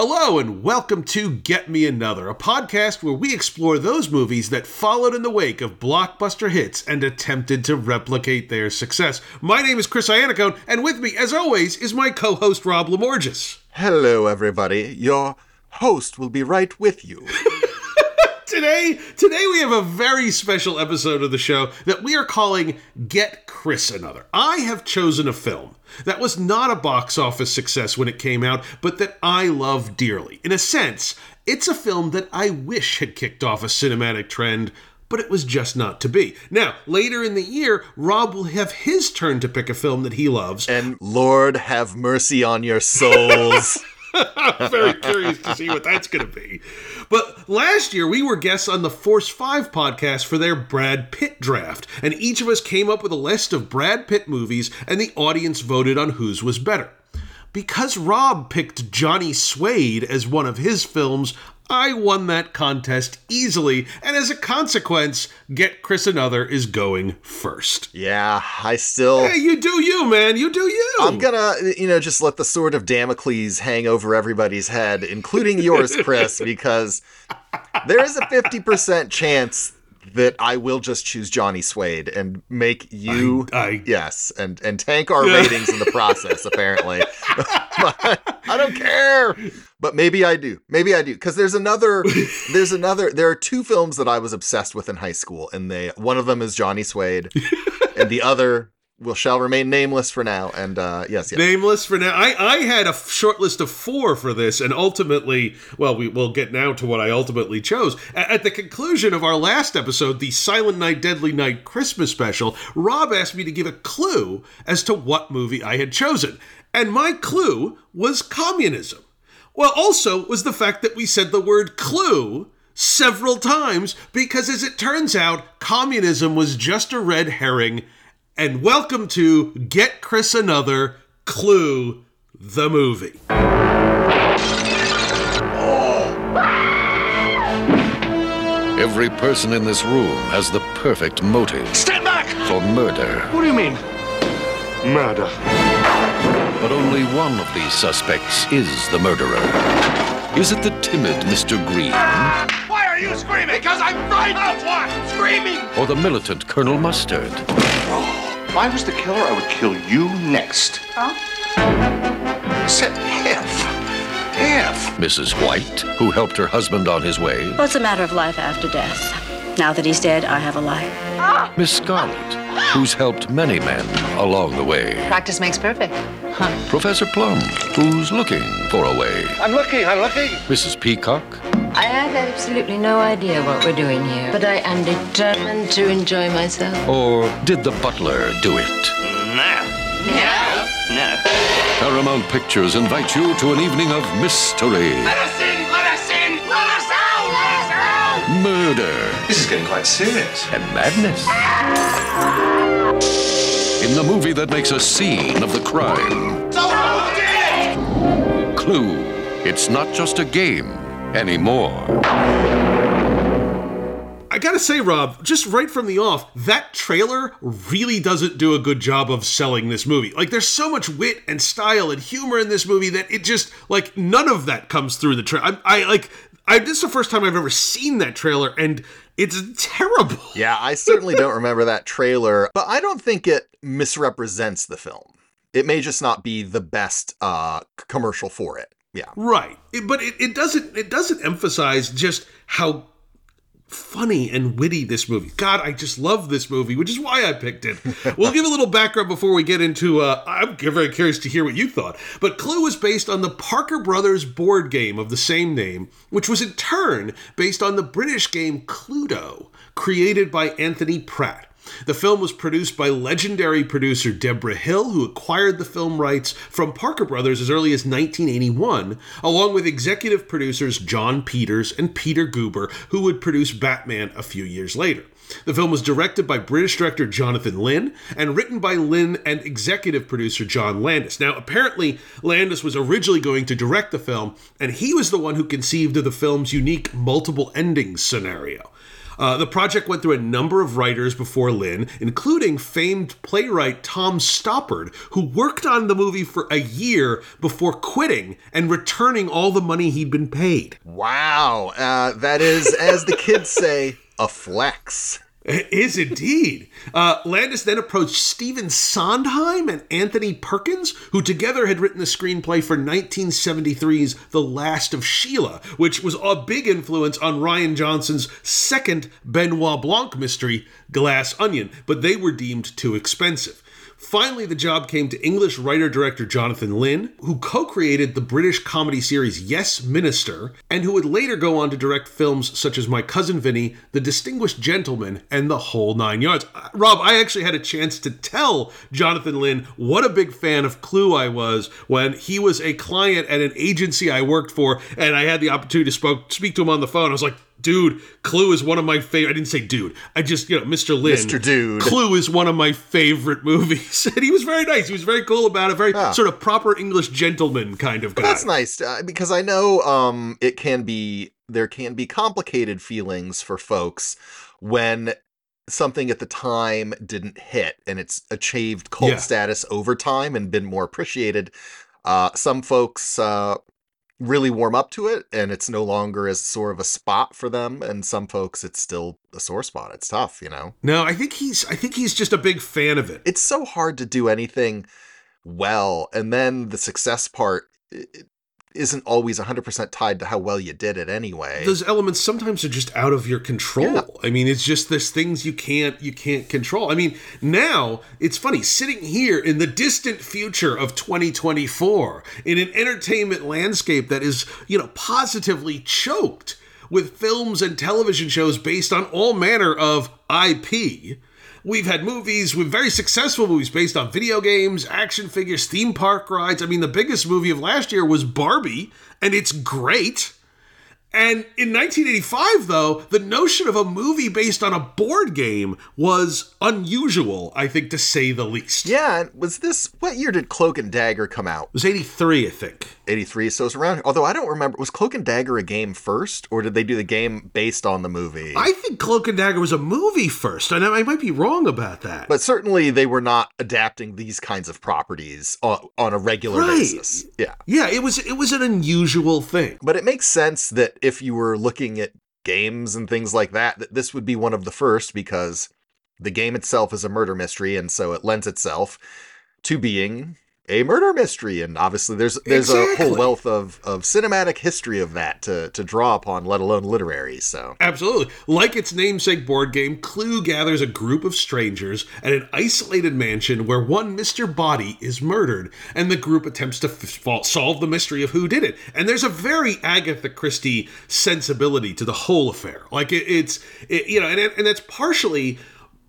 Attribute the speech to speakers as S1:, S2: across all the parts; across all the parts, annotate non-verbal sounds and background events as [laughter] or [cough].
S1: Hello, and welcome to Get Me Another, a podcast where we explore those movies that followed in the wake of blockbuster hits and attempted to replicate their success. My name is Chris Iannacone, and with me, as always, is my co host Rob Lamorges.
S2: Hello, everybody. Your host will be right with you. [laughs]
S1: today, today we have a very special episode of the show that we are calling Get Chris Another. I have chosen a film that was not a box office success when it came out, but that I love dearly. In a sense, it's a film that I wish had kicked off a cinematic trend but it was just not to be. Now, later in the year, Rob will have his turn to pick a film that he loves.
S2: And Lord have mercy on your souls. [laughs]
S1: I'm [laughs] very curious to see what that's going to be. But last year, we were guests on the Force 5 podcast for their Brad Pitt draft, and each of us came up with a list of Brad Pitt movies, and the audience voted on whose was better. Because Rob picked Johnny Suede as one of his films, I won that contest easily, and as a consequence, Get Chris Another is going first.
S2: Yeah, I still.
S1: Hey, you do you, man. You do you.
S2: I'm gonna, you know, just let the sword of Damocles hang over everybody's head, including yours, Chris, [laughs] because there is a 50% chance that I will just choose Johnny Suede and make you
S1: I, I,
S2: yes and and tank our ratings in the process apparently. [laughs] [laughs] but I don't care. But maybe I do. Maybe I do because there's another [laughs] there's another there are two films that I was obsessed with in high school and they one of them is Johnny Suede [laughs] and the other will shall remain nameless for now. And uh, yes, yes,
S1: nameless for now. I I had a short list of four for this, and ultimately, well, we will get now to what I ultimately chose. At the conclusion of our last episode, the Silent Night, Deadly Night Christmas special, Rob asked me to give a clue as to what movie I had chosen, and my clue was communism. Well, also was the fact that we said the word clue several times because, as it turns out, communism was just a red herring and welcome to Get Chris Another Clue the Movie. [gasps]
S3: Every person in this room has the perfect motive.
S4: Stand back!
S3: For murder.
S4: What do you mean? Murder.
S3: But only one of these suspects is the murderer. Is it the timid Mr. Green?
S4: Why are you screaming? Because I'm frightened of what? Screaming!
S3: Or the militant Colonel Mustard?
S4: If I was the killer, I would kill you next. Huh? Said half. Half.
S3: Mrs. White, who helped her husband on his way?
S5: Well, it's a matter of life after death. Now that he's dead, I have a life. Ah!
S3: Miss Scarlet, who's helped many men along the way.
S6: Practice makes perfect. Huh.
S3: Professor Plum, who's looking for a way.
S4: I'm looking, I'm looking.
S3: Mrs. Peacock.
S6: I have absolutely no idea what we're doing here, but I am determined to enjoy myself.
S3: Or did the butler do it?
S4: No.
S6: No.
S4: No.
S3: Paramount Pictures invite you to an evening of mystery,
S4: Let us in! Let us in! Let us out! Let us out!
S3: murder,
S4: This is getting quite serious.
S3: and madness. [laughs] In the movie that makes a scene of the crime? Clue. It's not just a game anymore.
S1: I gotta say, Rob, just right from the off, that trailer really doesn't do a good job of selling this movie. Like, there's so much wit and style and humor in this movie that it just, like, none of that comes through the trailer. I, I, like, I, this is the first time I've ever seen that trailer, and it's terrible. [laughs]
S2: Yeah, I certainly don't remember that trailer, but I don't think it misrepresents the film. It may just not be the best uh, commercial for it. Yeah.
S1: Right. It- but it, it doesn't it doesn't emphasize just how funny and witty this movie. God, I just love this movie, which is why I picked it. we'll give a little background before we get into uh I'm very curious to hear what you thought. But Clue was based on the Parker Brothers board game of the same name, which was in turn based on the British game Cluedo, created by Anthony Pratt. The film was produced by legendary producer Deborah Hill, who acquired the film rights from Parker Brothers as early as 1981, along with executive producers Jon Peters and Peter Guber, who would produce Batman a few years later. The film was directed by British director Jonathan Lynn and written by Lynn and executive producer John Landis. Now, apparently, Landis was originally going to direct the film, and he was the one who conceived of the film's unique multiple endings scenario. Uh, the project went through a number of writers before Lynn, including famed playwright Tom Stoppard, who worked on the movie for a year before quitting and returning all the money he'd been paid.
S2: Wow. Uh, that is, as the kids say, a flex.
S1: It is indeed. Uh, Landis then approached Stephen Sondheim and Anthony Perkins, who together had written the screenplay for 1973's The Last of Sheila, which was a big influence on Rian Johnson's second Benoit Blanc mystery, Glass Onion, but they were deemed too expensive. Finally, the job came to English writer director Jonathan Lynn, who co created the British comedy series Yes Minister, and who would later go on to direct films such as My Cousin Vinny, The Distinguished Gentleman, and The Whole Nine Yards. Uh, Rob, I actually had a chance to tell Jonathan Lynn what a big fan of Clue I was when he was a client at an agency I worked for, and I had the opportunity to spoke, speak to him on the phone. I was like, Dude, Clue is one of my favorite. I didn't say dude. I just, you know, Mr. Lynn.
S2: Mr. Dude.
S1: Clue is one of my favorite movies. [laughs] And he was very nice. He was very cool about it. Very
S2: Ah.
S1: sort of proper English gentleman kind of guy.
S2: That's nice uh, because I know um, it can be there can be complicated feelings for folks when something at the time didn't hit and it's achieved cult
S1: Yeah.
S2: status over time and been more appreciated. Uh, some folks uh, really warm up to it and it's no longer as sort of a spot for them, and some folks it's still a sore spot. It's tough, you know.
S1: No, I think he's I think he's just a big fan of it.
S2: It's so hard to do anything well, and then the success part i- i- isn't always 100% tied to how well you did it anyway.
S1: Those elements sometimes are just out of your control.
S2: Yeah.
S1: I mean, it's just there's things you can't you can't control. I mean, now it's funny sitting here in the distant future of 2024 in an entertainment landscape that is, you know, positively choked with films and television shows based on all manner of IP. We've had movies with very successful movies based on video games, action figures, theme park rides. I mean, the biggest movie of last year was Barbie, and it's great. And in 1985, though, the notion of a movie based on a board game was unusual, I think, to say the least.
S2: yeah, was this what year did Cloak and Dagger come out?
S1: It was 83, I think.
S2: 83. So it's around although I don't remember was Cloak and Dagger a game first or did they do the game based on the movie?
S1: I think Cloak and Dagger was a movie first, and I might be wrong about that.
S2: but certainly they were not adapting these kinds of properties on, on a regular
S1: Right.
S2: basis. Yeah.
S1: yeah, it was it was an unusual thing.
S2: But it makes sense that if you were looking at games and things like that, that this would be one of the first because the game itself is a murder mystery, and so it lends itself to being a murder mystery. And obviously, there's there's a whole wealth of, of cinematic history of that to to draw upon, let alone literary. So
S1: Absolutely. Like its namesake board game, Clue gathers a group of strangers at an isolated mansion where one Mr. Body is murdered, and the group attempts to f- solve the mystery of who did it. And there's a very Agatha Christie sensibility to the whole affair. Like it, it's, it, you know, and, and that's partially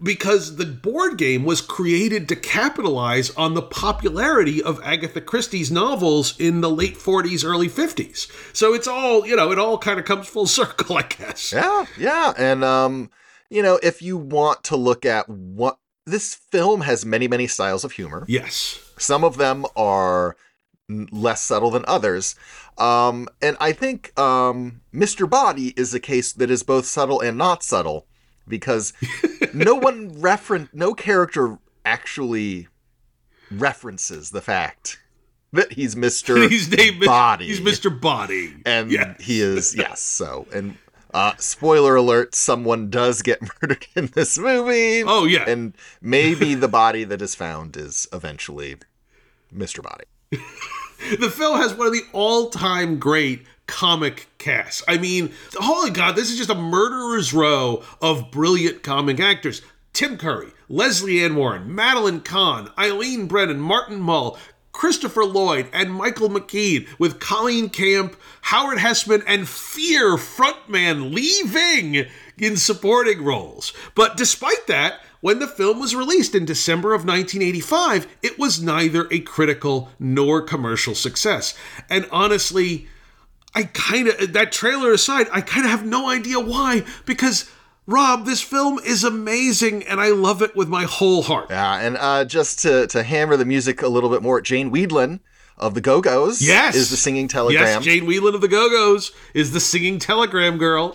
S1: because the board game was created to capitalize on the popularity of Agatha Christie's novels in the late 40s, early 50s. So it's all, you know, it all kind of comes full [laughs] circle, I guess.
S2: yeah, yeah, and um, you know, if you want to look at what this film has, many many styles of humor.
S1: Yes.
S2: Some of them are less subtle than others. Um, and I think um, Mr. Body is a case that is both subtle and not subtle because [laughs] no one reference, no character actually references the fact that he's Mr.
S1: He's named
S2: Body.
S1: He's Mr. Body.
S2: and he is yes, so and uh spoiler alert, someone does get [laughs] murdered in this movie.
S1: Oh, yeah.
S2: And maybe the body that is found is eventually Mr. Body. [laughs]
S1: The film has one of the all-time great comic cast. I mean, holy god, this is just a murderer's row of brilliant comic actors. Tim Curry, Lesley Ann Warren, Madeline Kahn, Eileen Brennan, Martin Mull, Christopher Lloyd, and Michael McKean, with Colleen Camp, Howard Hesseman, and Fear frontman Lee Ving in supporting roles. But despite that, when the film was released in December of 1985, it was neither a critical nor commercial success. And honestly, I kind of, that trailer aside, I kind of have no idea why, because Rob, this film is amazing and I love it with my whole heart.
S2: Yeah, and uh just to to hammer the music a little bit more, Jane Wiedlin of the Go-Go's
S1: Yes.
S2: is the singing telegram.
S1: Yes, Jane Whelan of the Go Go's is the singing telegram girl.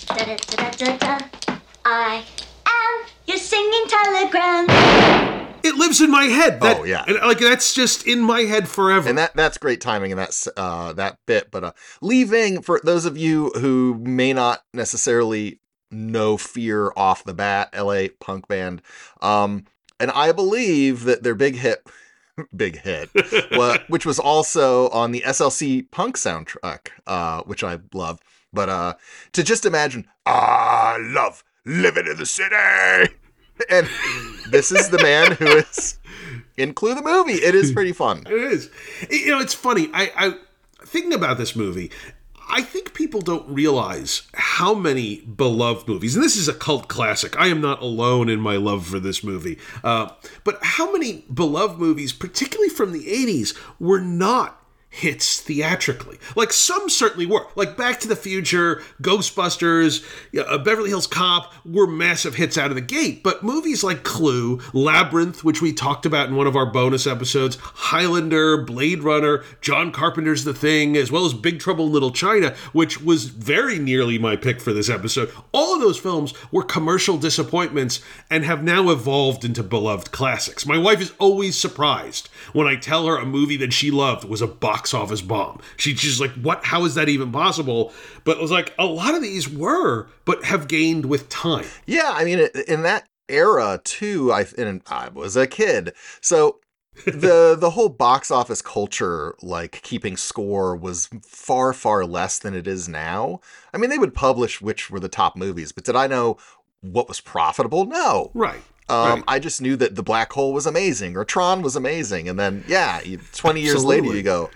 S7: I am your singing telegram.
S1: It lives in my head. That,
S2: Oh, yeah.
S1: and, like that's just in my head forever.
S2: and that that's great timing in that uh, that bit. But uh, leaving for those of you who may not necessarily know Fear off the bat, L.A. punk band, um, and I believe that their big hit, [laughs] big hit, [laughs] which was also on the SLC Punk soundtrack, uh, which I love. But uh, to just imagine, I love living in the city, and this is the man who is in Clue the movie. It is pretty fun.
S1: It is. You know, it's funny. I, I thinking about this movie. I think people don't realize how many beloved movies, and this is a cult classic. I am not alone in my love for this movie. Uh, but how many beloved movies, particularly from the 80s, were not hits theatrically. Like some certainly were. Like Back to the Future, Ghostbusters, uh, Beverly Hills Cop were massive hits out of the gate. But movies like Clue, Labyrinth, which we talked about in one of our bonus episodes, Highlander, Blade Runner, John Carpenter's The Thing, as well as Big Trouble in Little China, which was very nearly my pick for this episode. All of those films were commercial disappointments and have now evolved into beloved classics. My wife is always surprised when I tell her a movie that she loved was a box office bomb. She's just like, what? How is that even possible? But it was like, a lot of these were, but have gained with time.
S2: Yeah, I mean, in that era too, I and I was a kid, so the [laughs] the whole box office culture, like keeping score, was far far less than it is now. I mean, they would publish which were the top movies, but did I know what was profitable? No.
S1: Right.
S2: Um,
S1: right.
S2: I just knew that the black hole was amazing or Tron was amazing, and then yeah, you, twenty years later you go,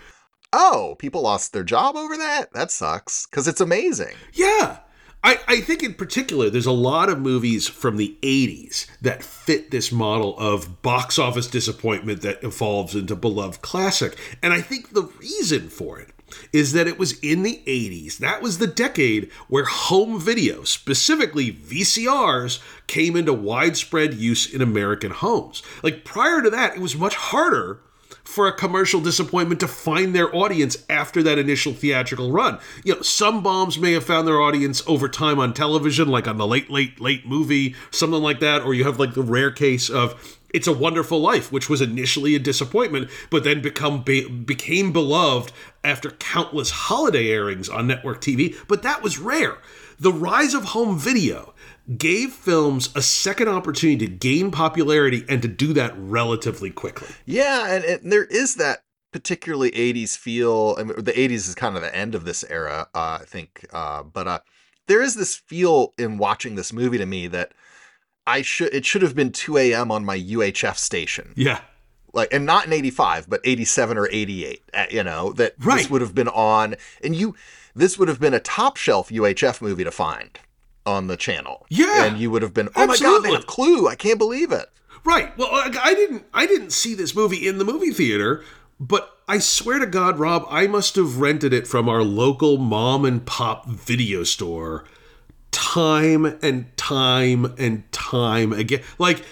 S2: oh, people lost their job over that. That sucks because it's amazing.
S1: Yeah. I, I think in particular, there's a lot of movies from the 80s that fit this model of box office disappointment that evolves into beloved classic. And I think the reason for it is that it was in the 80s. That was the decade where home video, specifically VCRs, came into widespread use in American homes. Like prior to that, it was much harder for a commercial disappointment to find their audience after that initial theatrical run. You know, some bombs may have found their audience over time on television, like on the late, late, late movie, something like that, or you have like the rare case of It's a Wonderful Life, which was initially a disappointment, but then become be- became beloved after countless holiday airings on network TV. But that was rare. The rise of home video gave films a second opportunity to gain popularity and to do that relatively quickly.
S2: Yeah, and, and there is that particularly 80s feel. I mean, the 80s is kind of the end of this era, uh, I think. Uh, but uh, there is this feel in watching this movie to me that I should it should have been 2 a.m. on my UHF station.
S1: Yeah.
S2: Like, and not in 85, but 87 or 88, uh, you know, that this
S1: Right.
S2: would have been on. And you, this would have been a top shelf UHF movie to find on the channel.
S1: Yeah.
S2: And you would have been, oh my God, they have Clue. I can't believe it.
S1: Right. Well, I I didn't I didn't see this movie in the movie theater, but I swear to God, Rob, I must have rented it from our local mom and pop video store time and time and time again. Like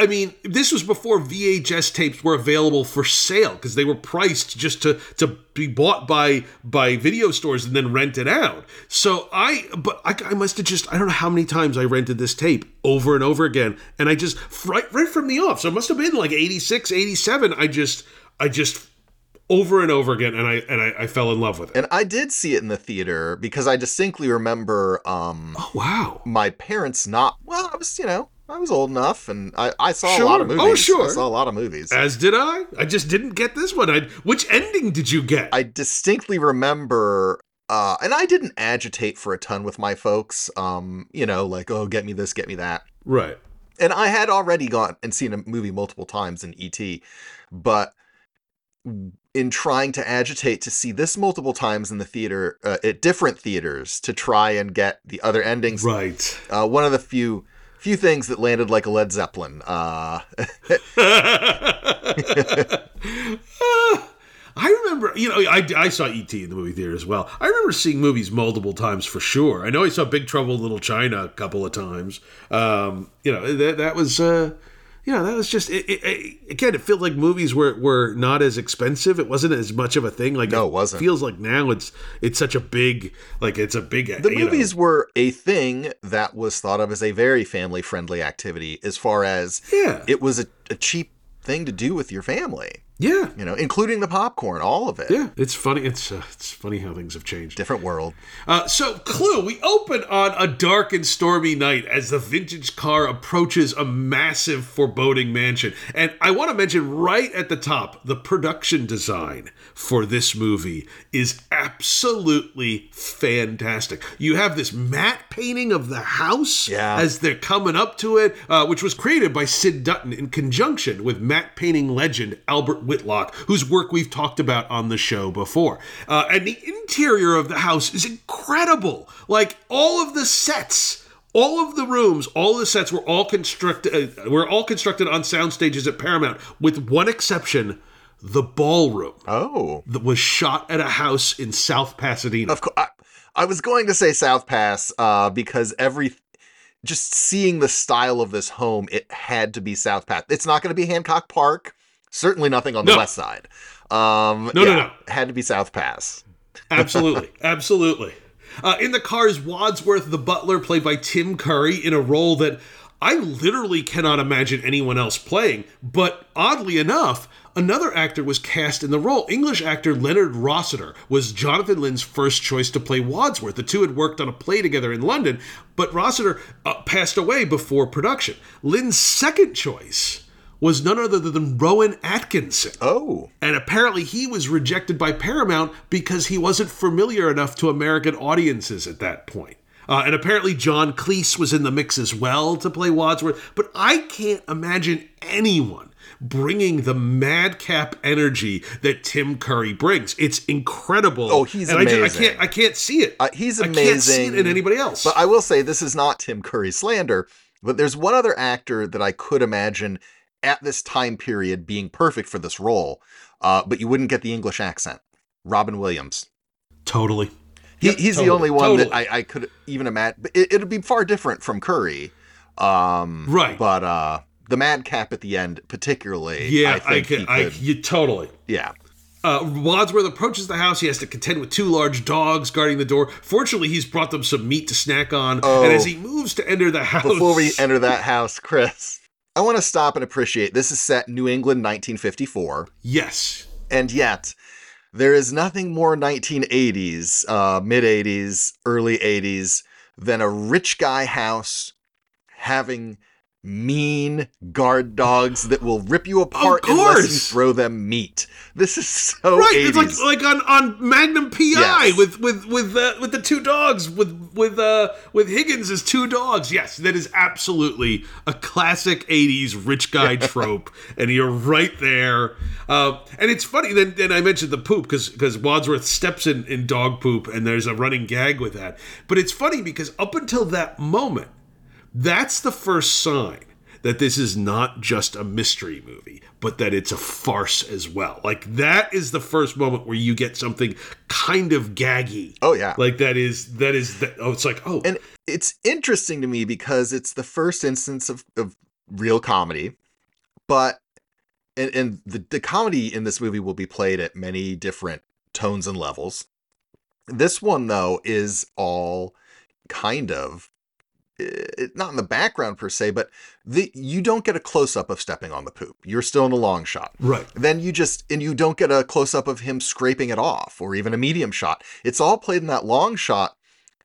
S1: I, mean, this was before VHS tapes were available for sale because they were priced just to to be bought by by video stores and then rented out. So I, but I, I must have just I don't know how many times I rented this tape over and over again, and I just right right from the off. So it must have been like 86, 87. I just I just over and over again, and I and I, I fell in love with it.
S2: And I did see it in the theater because I distinctly remember um,
S1: oh wow!
S2: my parents not, well, I was, you know, I was old enough and I, I saw
S1: Sure.
S2: a lot of movies.
S1: Oh,
S2: movies.
S1: sure.
S2: I saw a lot of movies.
S1: As did I. I just didn't get this one. I which ending did you get?
S2: I distinctly remember, uh, and I didn't agitate for a ton with my folks, um, you know, like, oh, get me this, get me that.
S1: right.
S2: And I had already gone and seen a movie multiple times in ET, but in trying to agitate to see this multiple times in the theater, uh, at different theaters to try and get the other endings,
S1: Right.
S2: uh, one of the few few things that landed like a Led Zeppelin. Uh, [laughs]
S1: I remember, you know, I, I saw E.T. in the movie theater as well. I remember seeing movies multiple times for sure. I know I saw Big Trouble in Little China a couple of times. Um, you know, that, that was uh, yeah, that was just it, it, it- again. It felt like movies were were not as expensive. It wasn't as much of a thing. Like
S2: No, it wasn't.
S1: Feels like now it's it's such a big like it's a big.
S2: The
S1: you know-
S2: movies were a thing that was thought of as a very family friendly activity as far as
S1: Yeah.
S2: it was a, a cheap thing to do with your family,
S1: yeah,
S2: you know, including the popcorn, all of it.
S1: yeah. It's funny. It's uh, it's funny how things have changed.
S2: Different world.
S1: Uh, so, Clue, we open on a dark and stormy night as the vintage car approaches a massive, foreboding mansion. And I want to mention right at the top the production design for this movie is absolutely fantastic. You have this matte painting of the house
S2: Yeah.
S1: as they're coming up to it, uh, which was created by Syd Dutton in conjunction with matte painting legend Albert Whitlock, whose work we've talked about on the show before. Uh, and the interior of the house is incredible. Like all of the sets. All of the rooms, all the sets were all constructed. Uh, were all constructed on sound stages at Paramount, with one exception: the ballroom
S2: Oh.
S1: that was shot at a house in South Pasadena.
S2: Of course, I, I was going to say South Pass uh, because every just seeing the style of this home, it had to be South Pass. It's not going to be Hancock Park. Certainly nothing on the west side. Um,
S1: No, no,
S2: yeah,
S1: no.
S2: it Had to be South Pass. [laughs]
S1: Absolutely. Absolutely. Uh, in the car is Wadsworth the butler, played by Tim Curry, in a role that I literally cannot imagine anyone else playing. But oddly enough, another actor was cast in the role. English actor Leonard Rossiter was Jonathan Lynn's first choice to play Wadsworth. The two had worked on a play together in London, but Rossiter uh, passed away before production. Lynn's second choice was none other than Rowan Atkinson.
S2: Oh.
S1: And apparently he was rejected by Paramount because he wasn't familiar enough to American audiences at that point. Uh, and apparently John Cleese was in the mix as well to play Wadsworth. But I can't imagine anyone bringing the madcap energy that Tim Curry brings. It's incredible.
S2: Oh, he's
S1: and I, just-
S2: amazing.
S1: I can't. I can't see it.
S2: Uh, he's amazing.
S1: I can't see it in anybody else.
S2: But I will say this is not Tim Curry slander, but there's one other actor that I could imagine at this time period being perfect for this role, uh, but you wouldn't get the English accent. Robin Williams.
S1: totally.
S2: He,
S1: Yep,
S2: he's the only one that. I, I could even imagine. But it, it'd be far different from Curry. Um,
S1: Right.
S2: But uh, the madcap at the end, particularly.
S1: Yeah,
S2: I
S1: I,
S2: think
S1: can. I you totally.
S2: yeah.
S1: Uh, Wadsworth approaches the house. He has to contend with two large dogs guarding the door. Fortunately, he's brought them some meat to snack on.
S2: Oh.
S1: and as he moves to enter the house,
S2: Before we enter that [laughs] house, Chris, I want to stop and appreciate this is set New England 1954.
S1: yes,
S2: And yet, there is nothing more 1980s, uh, mid 80s, early 80s than a rich guy house having mean guard dogs that will rip you apart unless you throw them meat. This is so
S1: right.
S2: 80s.
S1: It's like like on, on Magnum PI
S2: Yes.
S1: with with with uh, with the two dogs with with uh with Higgins as two dogs. Yes, that is absolutely a classic '80s rich guy [laughs] trope, and you're right there. Uh, and it's funny. Then then I mentioned the poop because because Wadsworth steps in in dog poop, and there's a running gag with that. But it's funny because up until that moment. That's the first sign that this is not just a mystery movie, but that it's a farce as well. Like that is the first moment where you get something kind of gaggy.
S2: Oh, yeah.
S1: Like that is that is that oh it's like oh
S2: And it's interesting to me because it's the first instance of, of real comedy, but and, and the, the comedy in this movie will be played at many different tones and levels. This one though is all kind of not in the background per se, but the you don't get a close up of stepping on the poop. You're still in a long shot.
S1: right.
S2: Then you just and you don't get a close up of him scraping it off or even a medium shot. It's all played in that long shot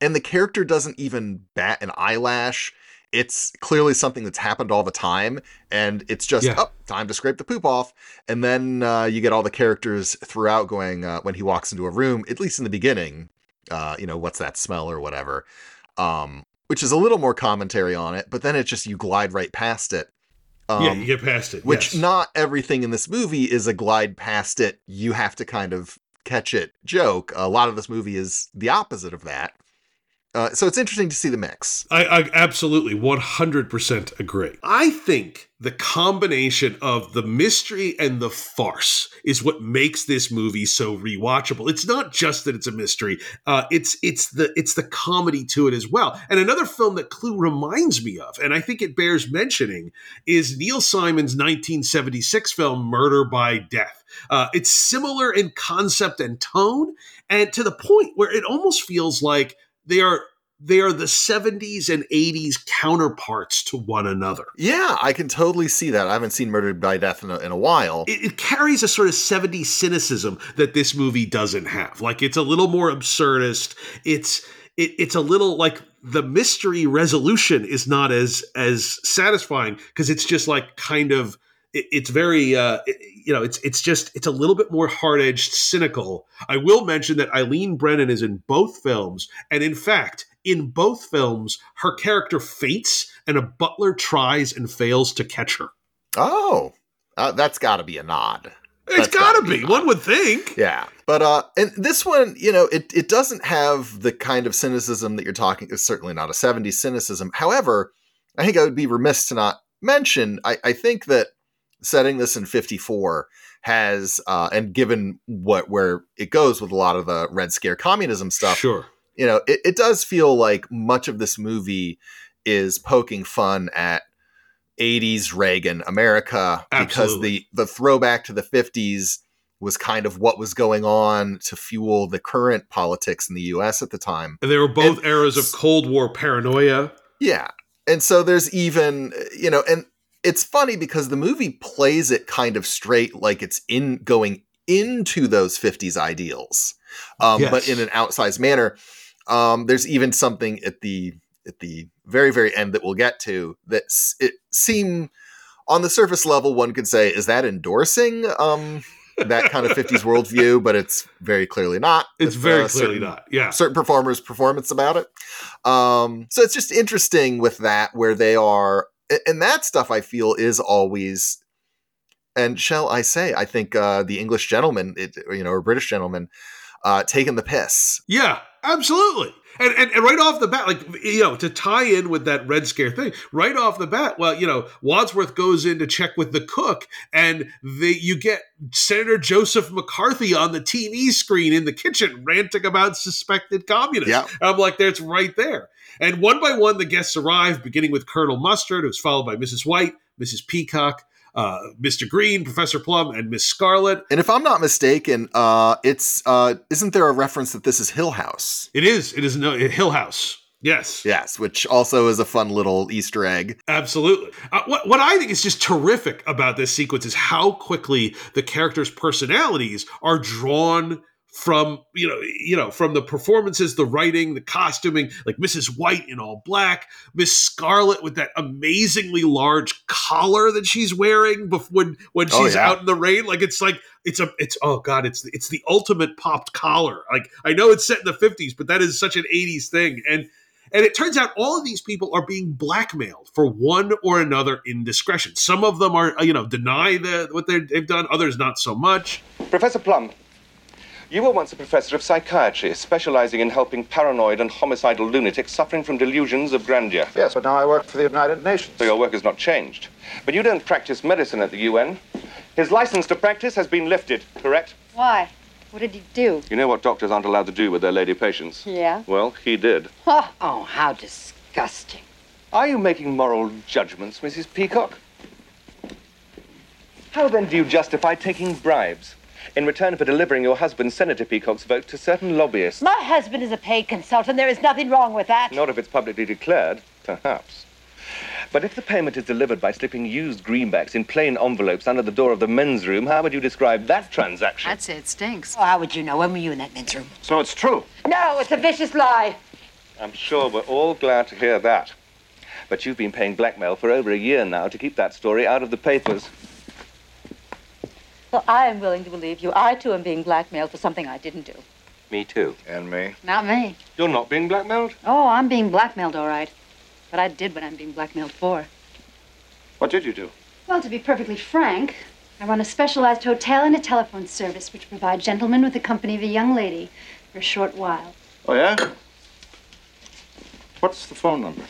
S2: and the character doesn't even bat an eyelash. It's clearly something that's happened all the time and it's just
S1: Yeah.
S2: oh, time to scrape the poop off. And then uh, you get all the characters throughout going uh, when he walks into a room, at least in the beginning, uh, you know, what's that smell or whatever. Um, which is a little more commentary on it, but then it's just you glide right past it. Um,
S1: yeah, you get past it.
S2: which
S1: yes.
S2: not everything in this movie is a glide past it you have to kind of catch it joke a lot of this movie is the opposite of that Uh, so it's interesting to see the mix.
S1: I, I absolutely 100% agree. I think the combination of the mystery and the farce is what makes this movie so rewatchable. It's not just that it's a mystery; uh, it's it's the it's the comedy to it as well. And another film that Clue reminds me of, and I think it bears mentioning, is Neil Simon's 1976 film Murder by Death. Uh, it's similar in concept and tone, and to the point where it almost feels like they are they are the 70s and 80s counterparts to one another.
S2: Yeah, I can totally see that. I haven't seen Murdered by Death in a, in a while.
S1: It, it, carries a sort of 70s cynicism that this movie doesn't have. Like it's a little more absurdist. It's it, it's a little like the mystery resolution is not as as satisfying because it's just like kind of it, it's very uh, you know it's it's just it's a little bit more hard edged, cynical. I will mention that Eileen Brennan is in both films, and in fact, in both films, her character faints, and a butler tries and fails to catch her.
S2: Oh, uh, that's got to be a nod.
S1: It's got to be. be one would think.
S2: Yeah. But uh and this one, you know, it it doesn't have the kind of cynicism that you're talking it's certainly not a 70s cynicism. However, I think I would be remiss to not mention I, I think that setting this in 54 has uh and given what where it goes with a lot of the red scare communism stuff
S1: sure.
S2: you know it, it does feel like much of this movie is poking fun at 80s reagan america
S1: Absolutely.
S2: because the the throwback to the 50s was kind of what was going on to fuel the current politics in the us at the time.
S1: And they were both
S2: and,
S1: eras of cold war paranoia.
S2: Yeah. And so there's even you know and it's funny because the movie plays it kind of straight like it's in going into those 50s ideals um, yes. but in an outsized manner. Um, there's even something at the at the very very end that we'll get to that it seem on the surface level one could say is that endorsing um, that kind of 50s [laughs] worldview? But it's very clearly not.
S1: It's very uh, clearly certain, not yeah.
S2: certain performers performance about it. Um, so it's just interesting with that where they are and that stuff I feel is always and shall I say, I think uh, the English gentleman, it, you know, or British gentleman, uh, taking the piss.
S1: Yeah, absolutely. And, and, and right off the bat, like you know, to tie in with that Red Scare thing, right off the bat, well, you know, Wadsworth goes in to check with the cook, and the you get Senator Joseph McCarthy on the TV screen in the kitchen ranting about suspected communists.
S2: Yeah.
S1: I'm like, that's right there. And one by one, the guests arrive, beginning with Colonel Mustard, who's followed by Mrs. White, Mrs. Peacock, uh, Mr. Green, Professor Plum, and Miss Scarlet.
S2: And if I'm not mistaken, uh, it's uh, isn't there a reference that this is Hill House?
S1: It is. It is no Hill House. Yes.
S2: Yes, which also is a fun little Easter egg.
S1: Absolutely. Uh, what, what I think is just terrific about this sequence is how quickly the characters' personalities are drawn from you know you know from the performances the writing the costuming like mrs white in all black miss scarlet with that amazingly large collar that she's wearing before when, when oh, she's oh, yeah. out in the rain like it's like it's a it's oh god it's it's the ultimate popped collar like i know it's set in the 50s but that is such an 80s thing and and it turns out all of these people are being blackmailed for one or another indiscretion. Some of them are, you know, deny the, what they've done. Others not so much.
S8: Professor Plum, you were once a professor of psychiatry, specializing in helping paranoid and homicidal lunatics suffering from delusions of grandeur.
S9: Yes, but now I work for the United Nations.
S8: So your work has not changed. But you don't practice medicine at the UN. His license to practice has been lifted, correct?
S10: Why? What did he do?
S8: You know what doctors aren't allowed to do with their lady patients?
S10: Yeah?
S8: Well, he did. [laughs]
S10: Oh, oh how disgusting.
S8: Are you making moral judgments, Mrs. Peacock? How then do you justify taking bribes? In return for delivering your husband, Senator Peacock's vote to certain lobbyists.
S10: My husband is a paid consultant. There is nothing wrong with that.
S8: Not if it's publicly declared, perhaps. But if the payment is delivered by slipping used greenbacks in plain envelopes under the door of the men's room, how would you describe that transaction?
S10: I'd say it stinks. Oh, how would you know? When were you in that men's room?
S8: So it's true.
S10: No, it's a vicious lie.
S8: I'm sure we're all glad to hear that. But you've been paying blackmail for over a year now to keep that story out of the papers.
S10: Well, I am willing to believe you. I, too, am being blackmailed for something I didn't do.
S8: Me, too.
S9: And me?
S10: Not me.
S8: You're not being blackmailed?
S10: Oh, I'm being blackmailed, all right. But I did what I'm being blackmailed for.
S8: What did you do?
S10: Well, to be perfectly frank, I run a specialized hotel and a telephone service which provide gentlemen with the company of a young lady for a short while.
S8: Oh, yeah?
S4: What's the phone number?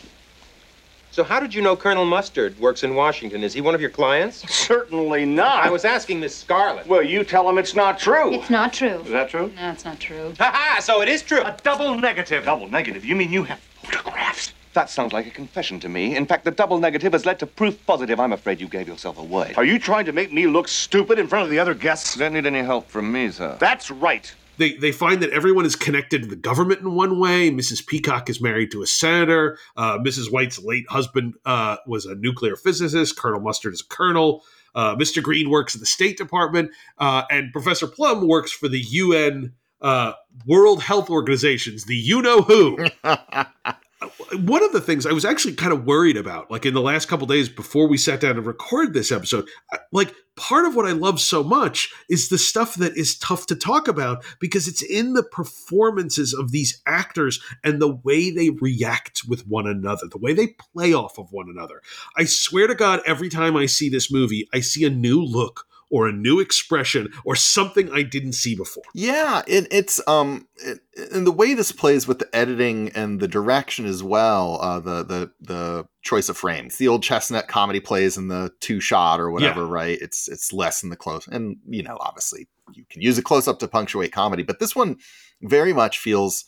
S11: So how did you know Colonel Mustard works in Washington? Is he one of your clients?
S4: Certainly not.
S11: I was asking Miss Scarlet.
S4: Well, you tell him it's not true.
S10: It's not true.
S4: Is that true?
S10: No, it's not true.
S11: Ha ha! So it is true.
S4: A double negative. Double negative? You mean you have photographs?
S8: That sounds like a confession to me. In fact, the double negative has led to proof positive. I'm afraid you gave yourself away.
S4: Are you trying to make me look stupid in front of the other guests?
S8: You don't need any help from me, sir.
S4: That's right.
S1: They, they find that everyone is connected to the government in one way. Mrs. Peacock is married to a senator. Uh, Mrs. White's late husband uh, was a nuclear physicist. Colonel Mustard is a colonel. Uh, Mr. Green works at the State Department. Uh, and Professor Plum works for the UN uh, World Health Organizations, the you know who. [laughs] one of the things I was actually kind of worried about, like in the last couple days before we sat down to record this episode, like part of what I love so much is the stuff that is tough to talk about because it's in the performances of these actors and the way they react with one another, the way they play off of one another. I swear to God, every time I see this movie, I see a new look or a new expression or something I didn't see before.
S2: Yeah, it, it's um, it, and the way this plays with the editing and the direction as well. Uh, the the the choice of frames, the old chestnut comedy plays in the two shot or whatever, yeah. right? It's it's less in the close, and you know, obviously you can use a close up to punctuate comedy, but this one very much feels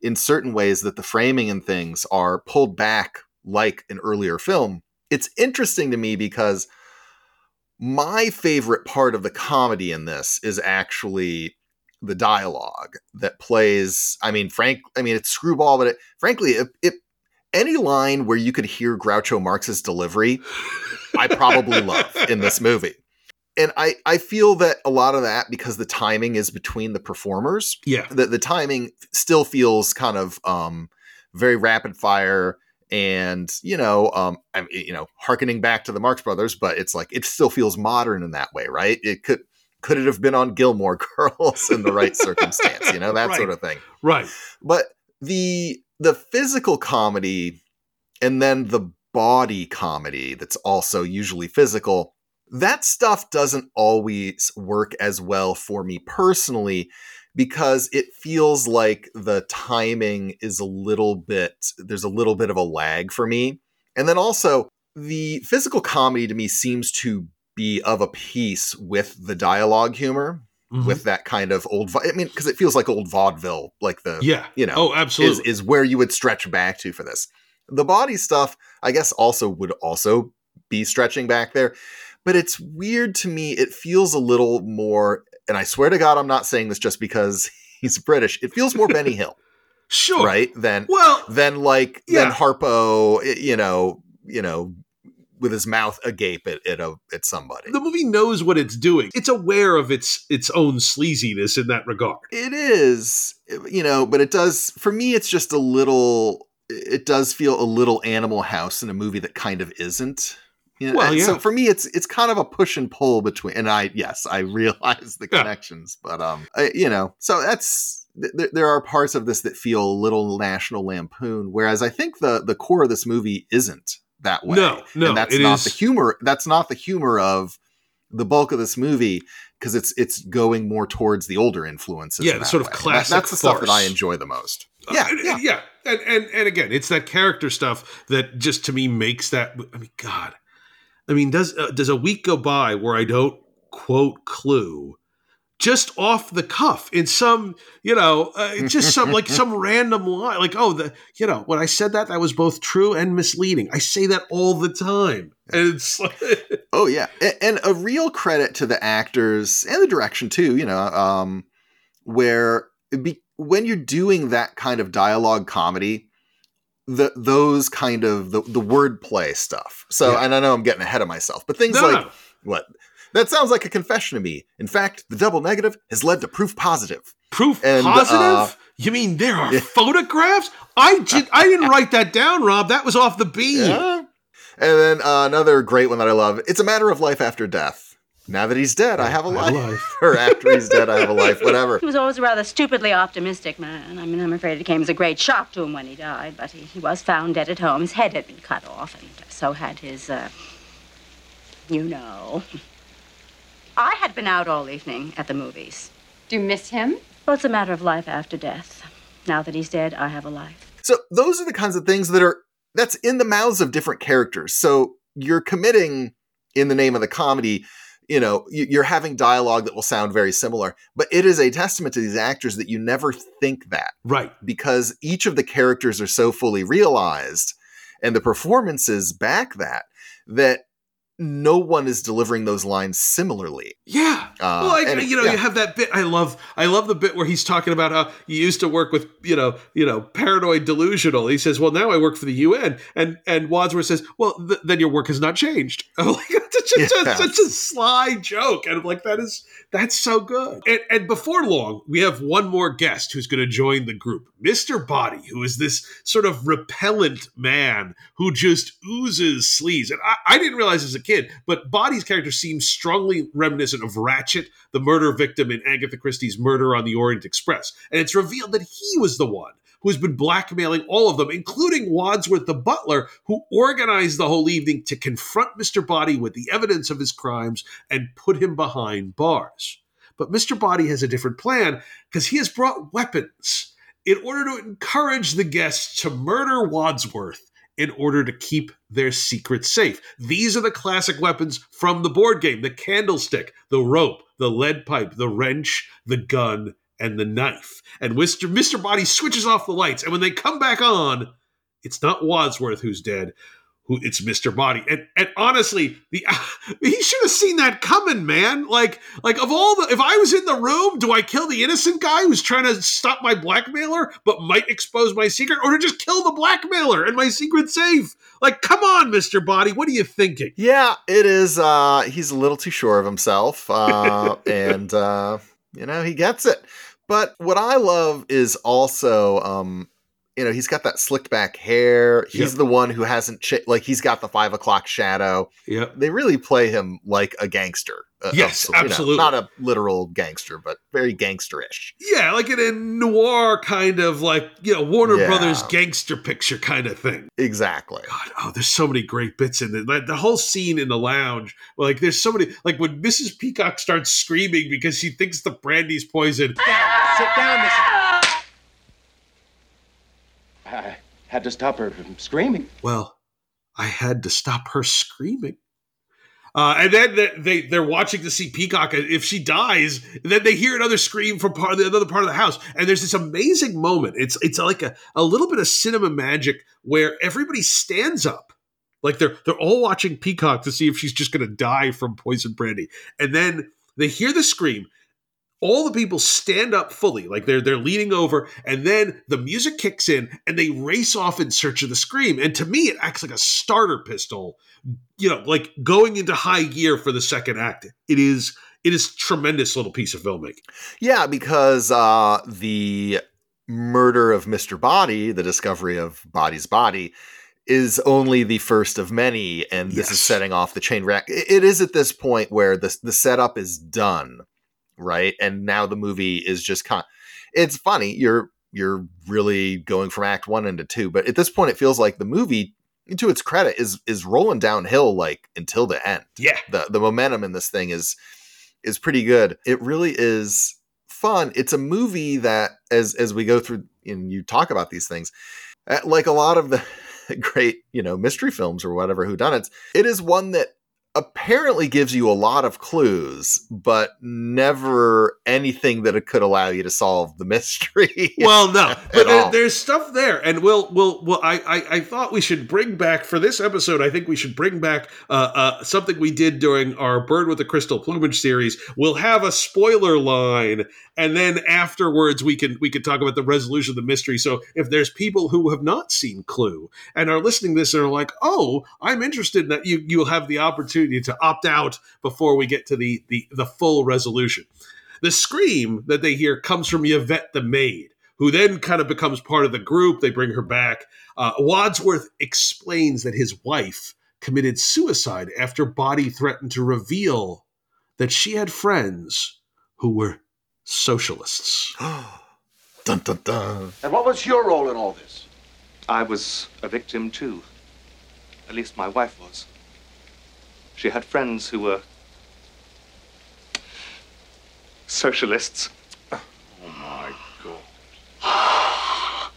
S2: in certain ways that the framing and things are pulled back like an earlier film. It's interesting to me because my favorite part of the comedy in this is actually the dialogue that plays. I mean, Frank. I mean, it's screwball, but it, frankly, it, it any line where you could hear Groucho Marx's delivery, I probably love [laughs] in this movie. And I, I feel that a lot of that because the timing is between the performers.
S1: Yeah.
S2: The, the timing still feels kind of um, very rapid fire and you know um i mean you know harkening back to the marx brothers but it's like it still feels modern in that way right? It could could it have been on gilmore [laughs] girls in the right circumstance you know that
S1: right.
S2: sort of thing.
S1: Right.
S2: But the the physical comedy and then the body comedy that's also usually physical that stuff doesn't always work as well for me personally because it feels like the timing is a little bit there's a little bit of a lag for me. And then also the physical comedy to me seems to be of a piece with the dialogue humor. Mm-hmm. With that kind of old, I mean, because it feels like old vaudeville, like the
S1: yeah,
S2: you know,
S1: oh, absolutely,
S2: is, is where you would stretch back to for this. The body stuff, I guess, also would also be stretching back there, but it's weird to me. It feels a little more and I swear to God, I'm not saying this just because [laughs] he's British. It feels more Benny Hill, [laughs]
S1: sure,
S2: right? Than
S1: well,
S2: than like
S1: yeah.
S2: than Harpo, you know, you know, with his mouth agape at at, a, at somebody.
S1: The movie knows what it's doing. It's aware of its its own sleaziness in that regard.
S2: It is, you know, but it does. For me, it's just a little. It does feel a little Animal House in a movie that kind of isn't. You know,
S1: well, yeah.
S2: So for me, it's it's kind of a push and pull between. And I yes, I [laughs] realize the connections, yeah. but um, I, you know, so that's th- there are parts of this that feel a little National Lampoon, whereas I think the the core of this movie isn't that way.
S1: No, no,
S2: and that's not is... the humor. That's not the humor of the bulk of this movie because it's it's going more towards the older influences.
S1: Yeah, the sort
S2: way.
S1: of classic.
S2: That, that's the
S1: farce.
S2: stuff that I enjoy the most.
S1: Uh,
S2: Yeah,
S1: and,
S2: yeah,
S1: yeah. And, and and again, it's that character stuff that just to me makes that. I mean, God, I mean, does uh, does a week go by where I don't quote Clue just off the cuff in some, you know, uh, just some like some [laughs] random line, like oh, the you know when I said that that was both true and misleading. I say that all the time, and it's like, [laughs]
S2: oh yeah, and, and a real credit to the actors and the direction too. You know, um, where be, when you're doing that kind of dialogue comedy the those kind of the, the wordplay stuff. So, yeah. and I know I'm getting ahead of myself, but things
S1: no,
S2: like what that sounds like a confession to me. In fact, the double negative has led to proof positive.
S1: Proof
S2: And,
S1: positive?
S2: uh,
S1: you mean there are photographs? I [laughs] did, I didn't write that down, Rob. That was off the beam.
S2: Yeah. And then uh, another great one that I love. It's a matter of life after death. Now that he's dead, I have a life. [laughs]
S1: life.
S2: or after he's dead, I have a life. Whatever. [laughs]
S5: He was always a rather stupidly optimistic man. I mean, I'm afraid it came as a great shock to him when he died, but he, he was found dead at home. His head had been cut off, and so had his, uh, you know. I had been out all evening at the movies.
S10: Do you miss him?
S5: Well, it's a matter of life after death. Now that he's dead, I have a life.
S2: So those are the kinds of things that are that's in the mouths of different characters. So you're committing in the name of the comedy you know you're having dialogue that will sound very similar but it is a testament to these actors that you never think that
S1: right
S2: because each of the characters are so fully realized and the performances back that that no one is delivering those lines similarly.
S1: Yeah.
S2: Uh,
S1: well, I,
S2: and-
S1: you know,
S2: yeah.
S1: you have that bit. I love, I love the bit where he's talking about how he used to work with, you know, you know, paranoid delusional. He says, "Well, now I work for the UN," and and Wadsworth says, "Well, th- then your work has not changed." I'm [laughs] like, [laughs] such, a,
S2: Yeah.
S1: such a sly joke, and I'm like, that is that's so good. And, and before long, we have one more guest who's going to join the group, Mister Body, who is this sort of repellent man who just oozes sleaze. And I, I didn't realize as a kid, but Body's character seems strongly reminiscent of Ratchett, the murder victim in Agatha Christie's Murder on the Orient Express. And it's revealed that he was the one who's been blackmailing all of them, including Wadsworth the butler, who organized the whole evening to confront Mr. Body with the evidence of his crimes and put him behind bars. But Mr. Body has a different plan because he has brought weapons in order to encourage the guests to murder Wadsworth in order to keep their secret safe. These are the classic weapons from the board game the candlestick, the rope, the lead pipe, the wrench, the gun, and the knife. And Mr. Mr. Body switches off the lights, and when they come back on, it's not Wadsworth who's dead. Who it's Mr. Body. And and honestly, the [laughs] he should have seen that coming, man. Like like of all the if I was in the room, do I kill the innocent guy who's trying to stop my blackmailer but might expose my secret or to just kill the blackmailer and my secret safe? Like come on, Mr. Body, what are you thinking?
S2: Yeah, it is. Uh, he's a little too sure of himself, uh, [laughs] and uh, you know he gets it. But what I love is also, um, you know, he's got that slicked back hair. He's
S1: Yep.
S2: the one who hasn't cha- like he's got the five o'clock shadow.
S1: Yeah,
S2: They really play him like a gangster. uh,
S1: Yes,
S2: you know,
S1: absolutely.
S2: not a literal gangster, but very gangsterish.
S1: Yeah, like in a noir kind of like, you know, Warner
S2: Yeah.
S1: Brothers gangster picture kind of thing.
S2: Exactly.
S1: God, oh, there's so many great bits in it. Like, the whole scene in the lounge, like there's so many. Like when Mrs. Peacock starts screaming because she thinks the brandy's poison.
S11: Sit down, Miss. I had to stop her from screaming.
S1: Well, I had to stop her screaming. Uh, and then they, they they're watching to see Peacock. If she dies, then they hear another scream from part of the another part of the house. And there's this amazing moment. It's it's like a, a little bit of cinema magic where everybody stands up, like they're they're all watching Peacock to see if she's just going to die from poison brandy. And then they hear the scream. All the people stand up fully, like they're they're leaning over, and then the music kicks in, and they race off in search of the scream. And to me, it acts like a starter pistol, you know, like going into high gear for the second act. It is it is tremendous little piece of filmmaking.
S2: Yeah, because uh, the murder of Mr. Body, the discovery of Body's body, is only the first of many, and this is setting off the chain reaction. It is at this point where the the setup is done, right? And now the movie is just kind. It's funny you're you're really going from Act One into two, but at this point, it feels like the movie, to its credit, is is rolling downhill like until the end
S1: Yeah,
S2: the the momentum in this thing is is pretty good. It really is fun. It's a movie that as as we go through and you talk about these things, uh, like a lot of the [laughs] great you know mystery films or whatever who done it, it is one that apparently gives you a lot of clues, but never anything that it could allow you to solve the [laughs] mystery.
S1: well, no, [laughs] but there, there's stuff there, and we'll, we'll, well, I, I, I thought we should bring back for this episode. I think we should bring back uh, uh, something we did during our Bird with the Crystal Plumage series. We'll have a spoiler line, and then afterwards we can we can talk about the resolution of the mystery. So if there's people who have not seen Clue and are listening to this and are like, "Oh, I'm interested," in that you you'll have the opportunity to opt out before we get to the the the full resolution. The scream that they hear comes from Yvette the maid, who then kind of becomes part of the group. They bring her back. Uh, Wadsworth explains that his wife committed suicide after Body threatened to reveal that she had friends who were socialists. [gasps]
S2: dun dun dun.
S4: And what was your role in all this?
S8: I was a victim too. At least my wife was. She had friends who were socialists.
S4: Oh my God.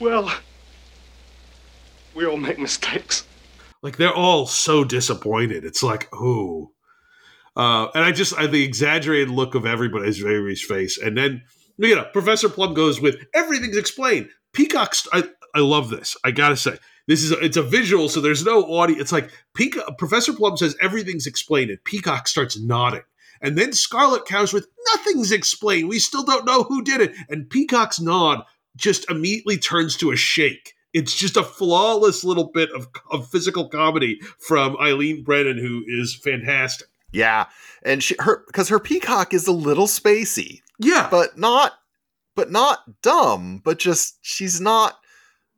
S12: Well, we all make mistakes.
S1: Like they're all so disappointed. It's like, oh. Uh, and I just I, the exaggerated look of everybody's everybody's face, and then you know Professor Plum goes with everything's explained. Peacock's I, I love this. I gotta say this is a, it's a visual, so there's no audio. It's like Peacock, Professor Plum says everything's explained, and Peacock starts nodding, and then Scarlet counters with nothing's explained. We still don't know who did it, and Peacock's nod just immediately turns to a shake. It's just a flawless little bit of, of physical comedy from Eileen Brennan, who is fantastic.
S2: Yeah, and she her because her peacock is a little spacey.
S1: Yeah,
S2: but not but not dumb. But just she's not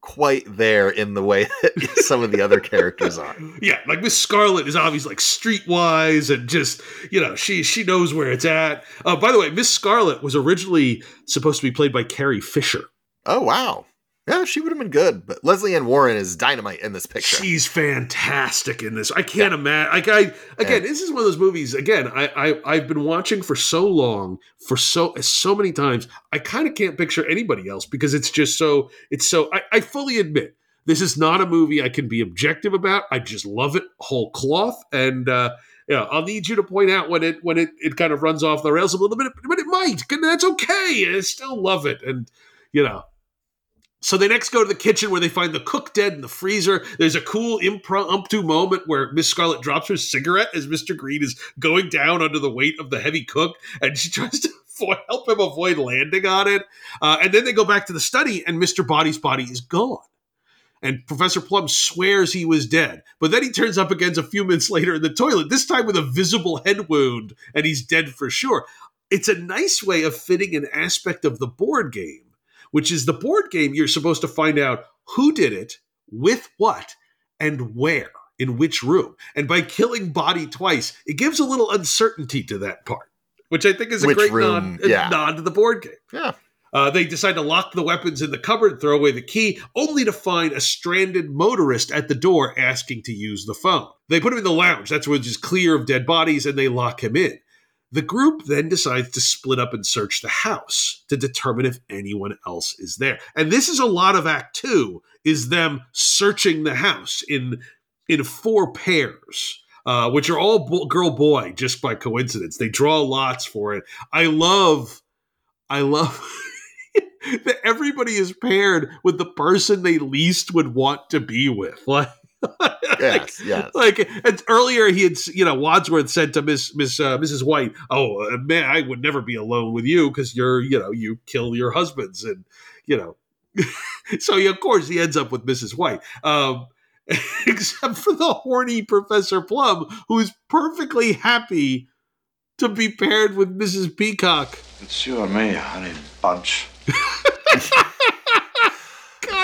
S2: quite there in the way that [laughs] some of the other characters are.
S1: Yeah, like Miss Scarlet is obviously like streetwise and just you know she she knows where it's at. Uh, by the way, Miss Scarlet was originally supposed to be played by Carrie Fisher.
S2: Oh wow. Yeah, she would have been good, but Lesley Ann Warren is dynamite in this picture.
S1: She's fantastic in this. I can't yeah. imagine. Like I again, this is one of those movies. Again, I, I I've been watching for so long, for so so many times. I kind of can't picture anybody else because it's just so. It's so. I, I fully admit this is not a movie I can be objective about. I just love it whole cloth, and uh, yeah, I'll need you to point out when it when it it kind of runs off the rails a little bit, but it might. That's okay. I still love it, and you know so they next go to the kitchen where they find the cook dead in the freezer. There's a cool impromptu moment where Miss Scarlet drops her cigarette as Mr. Green is going down under the weight of the heavy cook, and she [laughs] tries to help him avoid landing on it. Uh, and then they go back to the study, and Mr. Body's body is gone. And Professor Plum swears he was dead, but then he turns up again a few minutes later in the toilet, this time with a visible head wound, and he's dead for sure. It's a nice way of fitting an aspect of the board game which is the board game you're supposed to find out who did it, with what, and where, in which room. And by killing Body twice, it gives a little uncertainty to that part, which I think is a
S2: which
S1: great
S2: room,
S1: nod,
S2: yeah.
S1: nod to the board game.
S2: Yeah.
S1: Uh, they decide to lock the weapons in the cupboard, throw away the key, only to find a stranded motorist at the door asking to use the phone. They put him in the lounge, that's where it's clear of dead bodies, and they lock him in. The group then decides to split up and search the house to determine if anyone else is there. And this is a lot of act 2 is them searching the house in in four pairs. Uh, which are all bo- girl boy just by coincidence. They draw lots for it. I love I love [laughs] that everybody is paired with the person they least would want to be with. Like [laughs]
S2: yes, yes.
S1: Like earlier, he had you know Wadsworth said to Miss Miss uh, Mrs. White, "Oh uh, man, I would never be alone with you because you're you know you kill your husbands and you know." [laughs] so he, of course he ends up with Mrs. White. Um, [laughs] except for the horny Professor Plum, who's perfectly happy to be paired with Mrs. Peacock.
S9: It's you and me, honey bunch.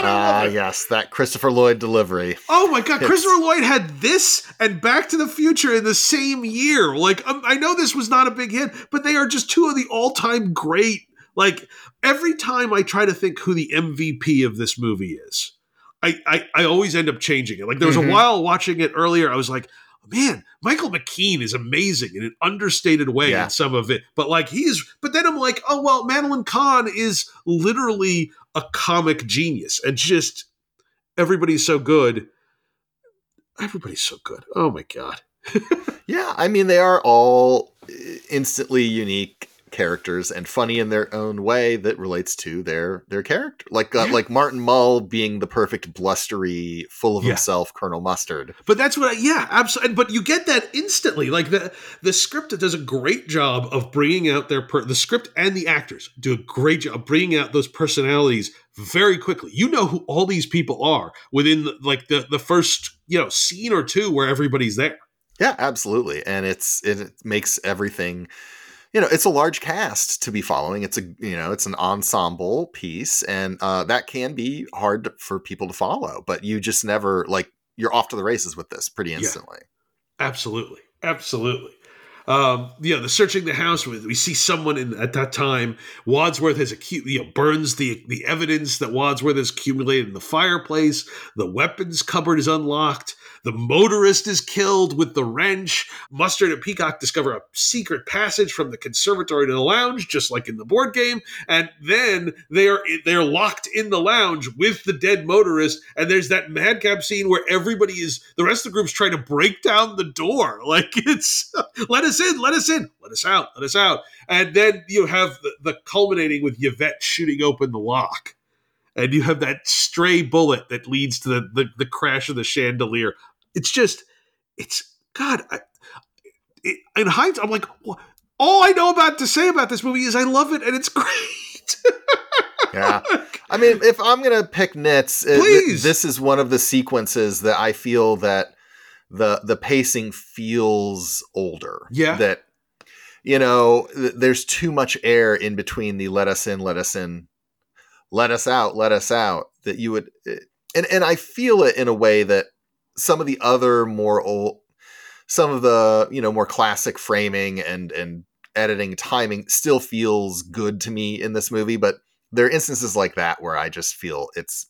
S2: Ah, uh, yes, that Christopher Lloyd delivery.
S1: Oh my God, it's... Christopher Lloyd had this and Back to the Future in the same year. Like, um, I know this was not a big hit, but they are just two of the all-time great. Like, every time I try to think who the MVP of this movie is, I I, I always end up changing it. Like, there was mm-hmm. a while watching it earlier, I was like, man, Michael McKean is amazing in an understated way yeah. in some of it. But like he's, but then I'm like, oh well, Madeline Kahn is literally a comic genius and just everybody's so good. Everybody's so good. Oh my god. [laughs]
S2: yeah, I mean they are all instantly unique characters and funny in their own way that relates to their their character. Like uh, like Martin Mull being the perfect blustery, full of yeah. himself Colonel Mustard.
S1: But that's what I, yeah, absolutely. But you get that instantly. Like the the script does a great job of bringing out their per- the script and the actors do a great job bringing out those personalities very quickly. You know who all these people are within the, like the the first, you know, scene or two where everybody's there.
S2: Yeah, absolutely. And it's it makes everything you know it's a large cast to be following. It's a you know it's an ensemble piece and uh, that can be hard for people to follow but you just never like you're off to the races with this pretty instantly.
S1: Yeah, absolutely. Absolutely Um, you know, the searching the house with we see someone in at that time. Wadsworth has acute, you know, burns the the evidence that Wadsworth has accumulated in the fireplace. The weapons cupboard is unlocked. The motorist is killed with the wrench. Mustard and Peacock discover a secret passage from the conservatory to the lounge, just like in the board game. And then they are they're locked in the lounge with the dead motorist. And there's that madcap scene where everybody is the rest of the group's trying to break down the door. [laughs] Like it's [laughs] let us in, let us in, let us out, let us out. And then you have the, the culminating with Yvette shooting open the lock and you have that stray bullet that leads to the, the, the crash of the chandelier. It's just, it's God. I, it, in hindsight, I'm like, all I know about to say about this movie is I love it and it's [laughs] great.
S2: yeah, [laughs] I mean, if I'm gonna pick nits, it-
S1: Please.
S2: this is one of the sequences that I feel that the the pacing feels older.
S1: Yeah.
S2: that you know, th- there's too much air in between the let us in, let us in, let us out, let us out. That you would, eh, and and I feel it in a way that some of the other more old, some of the you know more classic framing and and editing timing still feels good to me in this movie, but there are instances like that where I just feel it's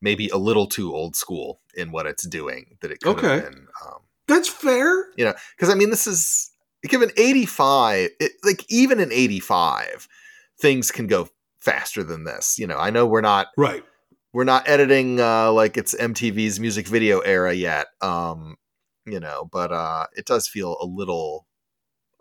S2: maybe a little too old school in what it's doing that it could
S1: Okay.
S2: have been. Um,
S1: That's fair.
S2: you know, because I mean, this is given 85, it, like even in 85, things can go faster than this. You know, I know we're not
S1: right.
S2: We're not editing uh, like it's MTV's music video era yet. Um, you know, but uh, it does feel a little,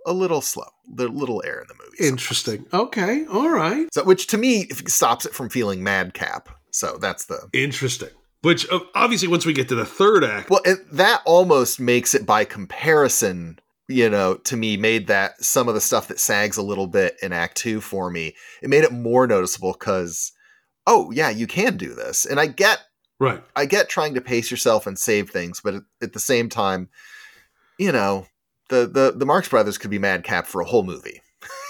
S2: a little slow. The little air in the movie.
S1: Interesting. Okay. All right.
S2: So, which to me stops it from feeling madcap. So that's the
S1: Interesting. Which uh, obviously, once we get to the third act,
S2: Well, and that almost makes it by comparison, you know, to me, made that some of the stuff that sags a little bit in Act Two for me, it made it more noticeable because, oh, yeah, you can do this. And I get,
S1: right.
S2: I get trying to pace yourself and save things, but at, at the same time, you know, the, the, the Marx Brothers could be madcap for a whole movie.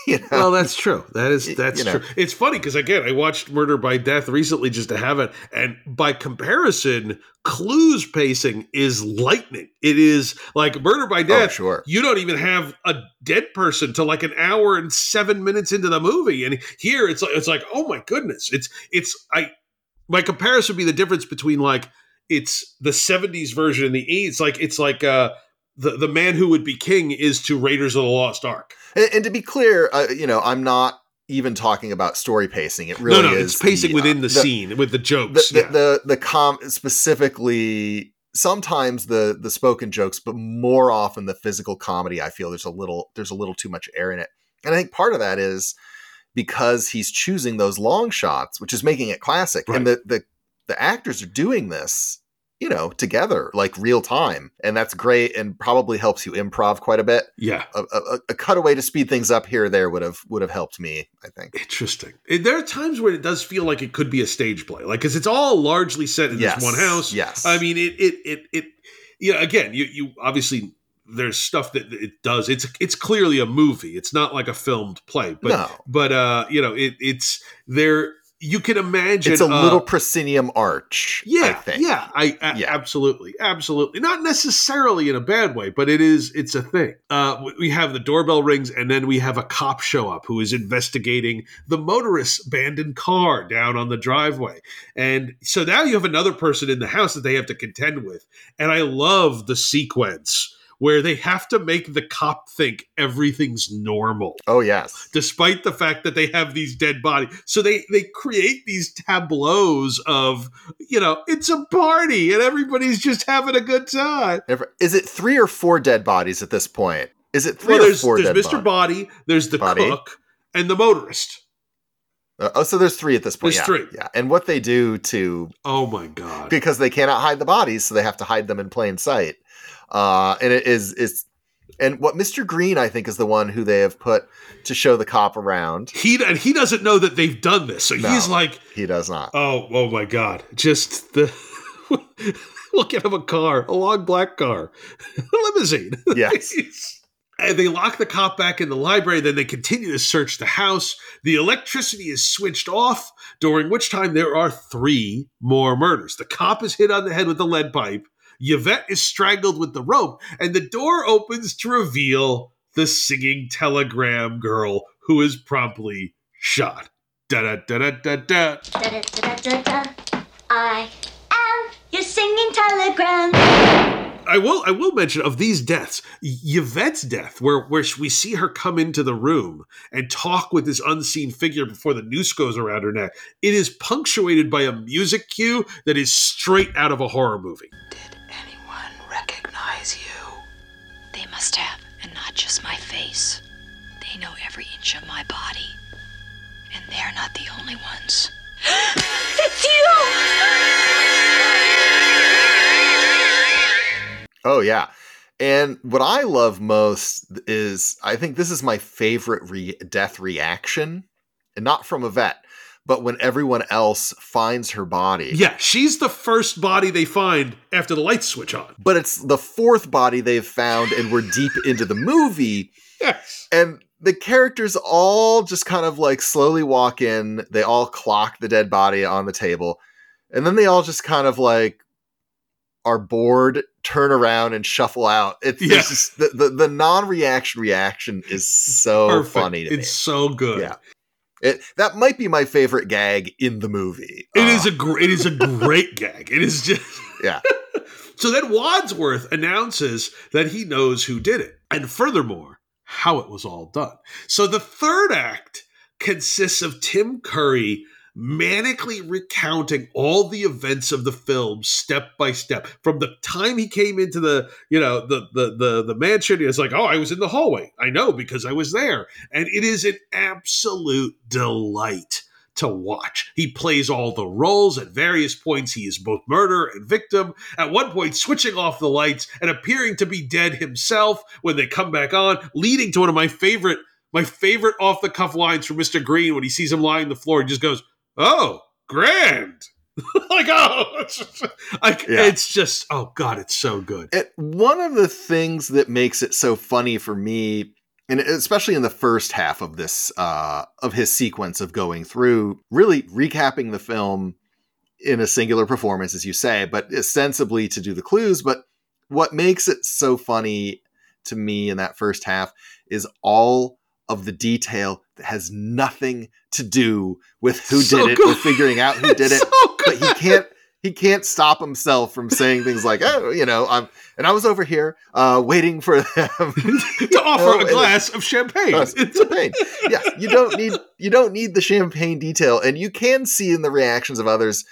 S2: [laughs] you know?
S1: Well, that's true. That is that's
S2: you know.
S1: true. It's funny because again, I watched Murder by Death recently just to have it, and by comparison, Clue's pacing is lightning. It is like Murder by Death.
S2: Oh, sure.
S1: You don't even have a dead person till like an hour and seven minutes into the movie, and here it's like it's like oh my goodness, it's it's I. My comparison would be the difference between like it's the '70s version and the '80s. Like it's like uh the the man who would be king is to Raiders of the Lost Ark.
S2: And, and to be clear, uh, you know, I'm not even talking about story pacing. It really
S1: no, no,
S2: is
S1: it's pacing
S2: the,
S1: within
S2: uh,
S1: the, scene with the
S2: the
S1: jokes.
S2: the,
S1: yeah.
S2: the the com specifically sometimes the the spoken jokes but more often the physical comedy i feel there's a little there's a little too much air in it and i think part of that is because he's choosing those long shots which is making it classic and the the the actors are doing this you know together like real time and that's great and probably helps you improv quite a bit
S1: yeah,
S2: a, a, a cutaway to speed things up here or there would have would have helped me i think
S1: interesting. There are times where it does feel like it could be a stage play, like because it's all largely set in
S2: Yes,
S1: this one house.
S2: yes.
S1: I mean it it it it. Yeah, again, you you obviously there's stuff that it does. It's it's clearly a movie. It's not like a filmed play, but
S2: No.
S1: but uh, you know, it it's there. You can imagine
S2: it's a
S1: uh,
S2: little proscenium arch
S1: Yeah,
S2: i think
S1: yeah, I, a- absolutely, absolutely. Not necessarily in a bad way, but it is. It's a thing. Uh, we have the doorbell rings, and then we have a cop show up who is investigating the motorist's abandoned car down on the driveway, and so now you have another person in the house that they have to contend with. And I love the sequence where they have to make the cop think everything's normal
S2: oh yes
S1: despite the fact that they have these dead bodies. So they they create these tableaus of you know it's a party and everybody's just having a good time.
S2: Is it three or four dead bodies at this point? Is it three
S1: Well,
S2: or
S1: there's
S2: four
S1: there's Mr.
S2: bodies?
S1: Body, there's the
S2: Body.
S1: cook, and the motorist.
S2: Uh, oh, so there's three at this point.
S1: There's
S2: yeah,
S1: three.
S2: Yeah, and what they do to
S1: Oh my god!
S2: because they cannot hide the bodies, so they have to hide them in plain sight. Uh, and it is is and what Mr. Green I think is the one who they have put to show the cop around.
S1: He and he doesn't know that they've done this, so
S2: No.
S1: he's like,
S2: He does not.
S1: oh oh my god! Just the [laughs] we'll get him a car, a long black car, [laughs] a limousine. [laughs]
S2: Yes.
S1: And they lock the cop back in the library. Then they continue to search the house. The electricity is switched off, during which time there are three more murders. The cop is hit on the head with a lead pipe. Yvette is strangled with the rope, and the door opens to reveal the singing telegram girl who is promptly shot. Da da da da da da.
S7: Da-da-da-da-da. I am your singing telegram.
S1: I will I will mention of these deaths, Yvette's death, where where we see her come into the room and talk with this unseen figure before the noose goes around her neck. It is punctuated by a music cue that is straight out of a horror movie.
S13: Recognize you. They must have, and not just my face. They know every inch of my body. And they're not the only ones. [gasps]
S7: It's
S2: Oh yeah. And what I love most is I think this is my favorite re- death reaction, and not from Yvette, but when everyone else finds her body.
S1: Yeah, she's the first body they find after the lights switch on.
S2: But it's the fourth body they've found, and we're deep into the movie. [laughs]
S1: Yes.
S2: And the characters all just kind of like slowly walk in. They all clock the dead body on the table. And then they all just kind of like are bored, turn around and shuffle out. It's,
S1: Yeah.
S2: it's just the, the, the non-reaction reaction is so
S1: Perfect.
S2: funny to
S1: It's so good.
S2: Yeah. It, that might be my favorite gag in the movie.
S1: It is uh, a gr- it is a great [laughs] gag. It is just
S2: yeah. [laughs]
S1: So then Wadsworth announces that he knows who did it, and furthermore, how it was all done. So the third act consists of Tim Curry manically recounting all the events of the film step by step from the time he came into the you know the the the, the mansion it's like oh i was in the hallway i know because i was there and it is an absolute delight to watch. He plays all the roles at various points. He is both murderer and victim. At one point, switching off the lights and appearing to be dead himself when they come back on, leading to one of my favorite my favorite off the cuff lines from Mr. Green when he sees him lying on the floor. He just goes, "Oh, grand." [laughs] like oh, it's just, like,
S2: Yeah.
S1: it's just oh god, it's so good.
S2: It, one of the things that makes it so funny for me, and especially in the first half of this, uh, of his sequence of going through, really recapping the film in a singular performance, as you say, but ostensibly to do the clues. But what makes it so funny to me in that first half is all of the detail that has nothing to do with who
S1: So
S2: did it or figuring out who did [laughs] it.
S1: So
S2: but he can't he can't stop himself from saying things like, "Oh, you know, I'm and I was over here uh, waiting for them [laughs]
S1: to [laughs] offer
S2: Oh,
S1: a glass of champagne.
S2: uh, champagne." Yeah, you don't need you don't need the champagne detail, and you can see in the reactions of others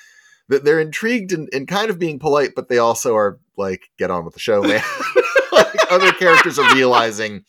S2: that they're intrigued and, and kind of being polite, but they also are like, "Get on with the show, man." like other characters are realizing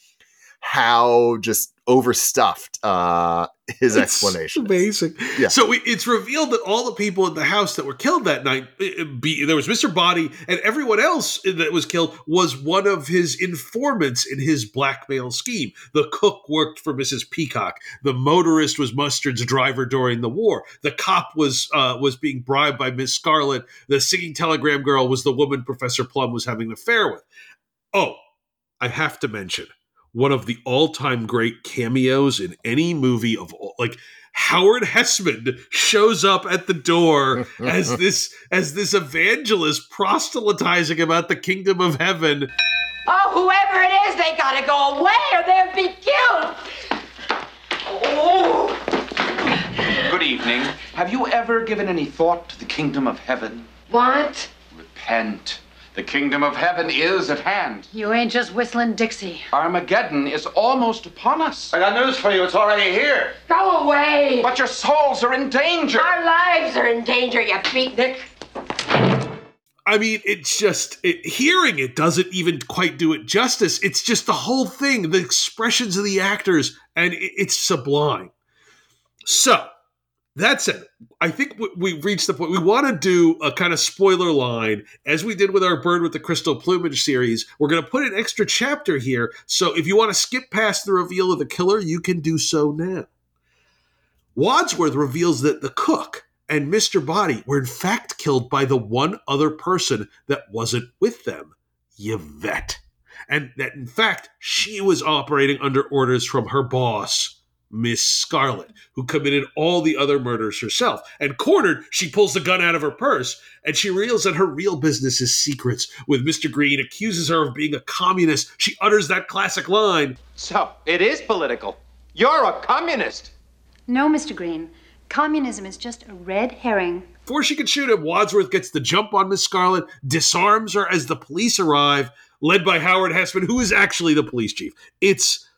S2: how just overstuffed uh, his
S1: It's
S2: explanation.
S1: Amazing.
S2: Yeah.
S1: So we, it's revealed that all the people in the house that were killed that night, uh, be, there was Mr. Body, and everyone else that was killed was one of his informants in his blackmail scheme. The cook worked for Mrs. Peacock. The motorist was Mustard's driver during the war. The cop was uh, was being bribed by Miss Scarlet. The singing telegram girl was the woman Professor Plum was having an affair with. Oh, I have to mention one of the all-time great cameos in any movie of all like Howard Hesseman shows up at the door as [laughs] this as this evangelist proselytizing about the kingdom of heaven.
S14: Oh, whoever it is, they gotta go away or they'll be killed. Oh.
S9: Good evening. Have you ever given any thought to the kingdom of heaven?
S10: What?
S9: Repent. The kingdom of heaven is at hand.
S10: You ain't just whistling Dixie.
S9: Armageddon is almost upon us.
S4: I got news for you. It's already here.
S14: Go away.
S9: But your souls are in danger.
S14: Our lives are in danger, you beatnik.
S1: I mean, it's just it, hearing it doesn't even quite do it justice. It's just the whole thing, the expressions of the actors, and it, it's sublime. So that said, I think we- we've reached the point. We want to do a kind of spoiler line, as we did with our Bird with the Crystal Plumage series. We're going to put an extra chapter here, so if you want to skip past the reveal of the killer, you can do so now. Wadsworth reveals that the cook and Mr. Body were in fact killed by the one other person that wasn't with them, Yvette. And that in fact, she was operating under orders from her boss, Miss Scarlet, who committed all the other murders herself. And cornered, she pulls the gun out of her purse and she reveals that her real business is secrets. With Mr. Green accuses her of being a communist, she utters that classic line
S11: So, it is political. You're a communist.
S10: No, Mr. Green. Communism is just a red herring.
S1: Before she can shoot him, Wadsworth gets the jump on Miss Scarlet, disarms her as the police arrive, led by Howard Hesseman, who is actually the police chief. It's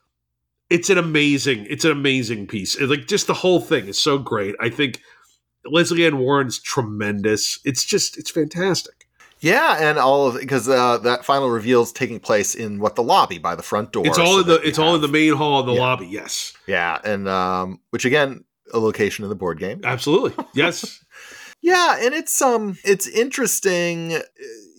S1: it's an amazing, it's an amazing piece. Like just the whole thing is so great. I think Lesley Ann Warren's tremendous. It's just it's fantastic.
S2: Yeah, and all of because uh, that final reveal is taking place in what the lobby by the front door.
S1: It's all
S2: so
S1: in the it's all in the main hall of the
S2: Yeah.
S1: lobby. Yes,
S2: yeah, and um, which again, a location in the board game.
S1: absolutely. [laughs] Yes,
S2: Yeah, and it's um it's interesting uh,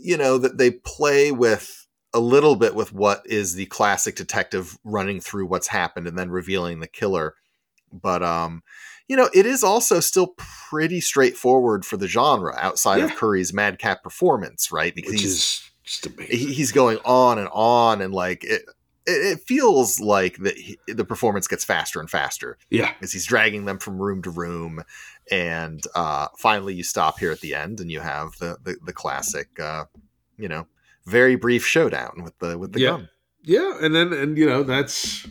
S2: you know that they play with a little bit with what is the classic detective running through what's happened and then revealing the killer. But um you know, it is also still pretty straightforward for the genre outside of Curry's madcap performance, right? Because
S1: which
S2: he's
S1: is just amazing.
S2: he's going on and on and like it it feels like that the performance gets faster and faster
S1: Yeah,
S2: as he's dragging them from room to room and uh finally you stop here at the end and you have the the, the classic uh you know very brief showdown with the with the
S1: yeah,
S2: gun
S1: yeah, and then and you know that's,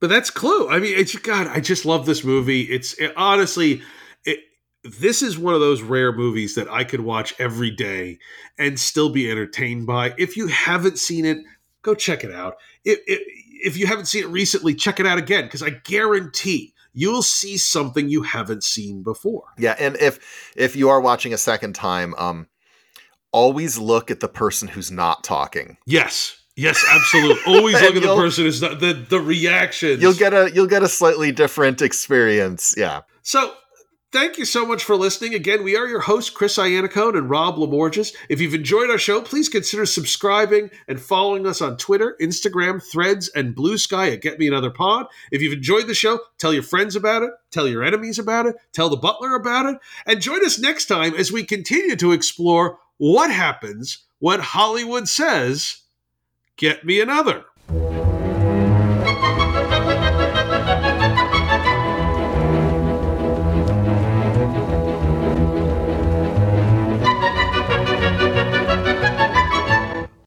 S1: but that's Clue. I mean, it's God. I just love this movie. It's it, honestly, it, this is one of those rare movies that I could watch every day and still be entertained by. If you haven't seen it, go check it out. If if, if you haven't seen it recently, check it out again because I guarantee you'll see something you haven't seen before.
S2: yeah and if if you are watching a second time um always look at the person who's not talking
S1: Yes. Yes, absolutely. [laughs] Always look at the person who's not the the reactions.
S2: you'll get a you'll get a slightly different experience yeah
S1: So, thank you so much for listening. Again, we are your hosts, Chris Iannicone and Rob Lamorges. If you've enjoyed our show, please consider subscribing and following us on Twitter, Instagram, Threads, and Blue Sky at Get Me Another Pod. If you've enjoyed the show, tell your friends about it, tell your enemies about it, tell the butler about it, and join us next time as we continue to explore what happens when Hollywood says, Get me another.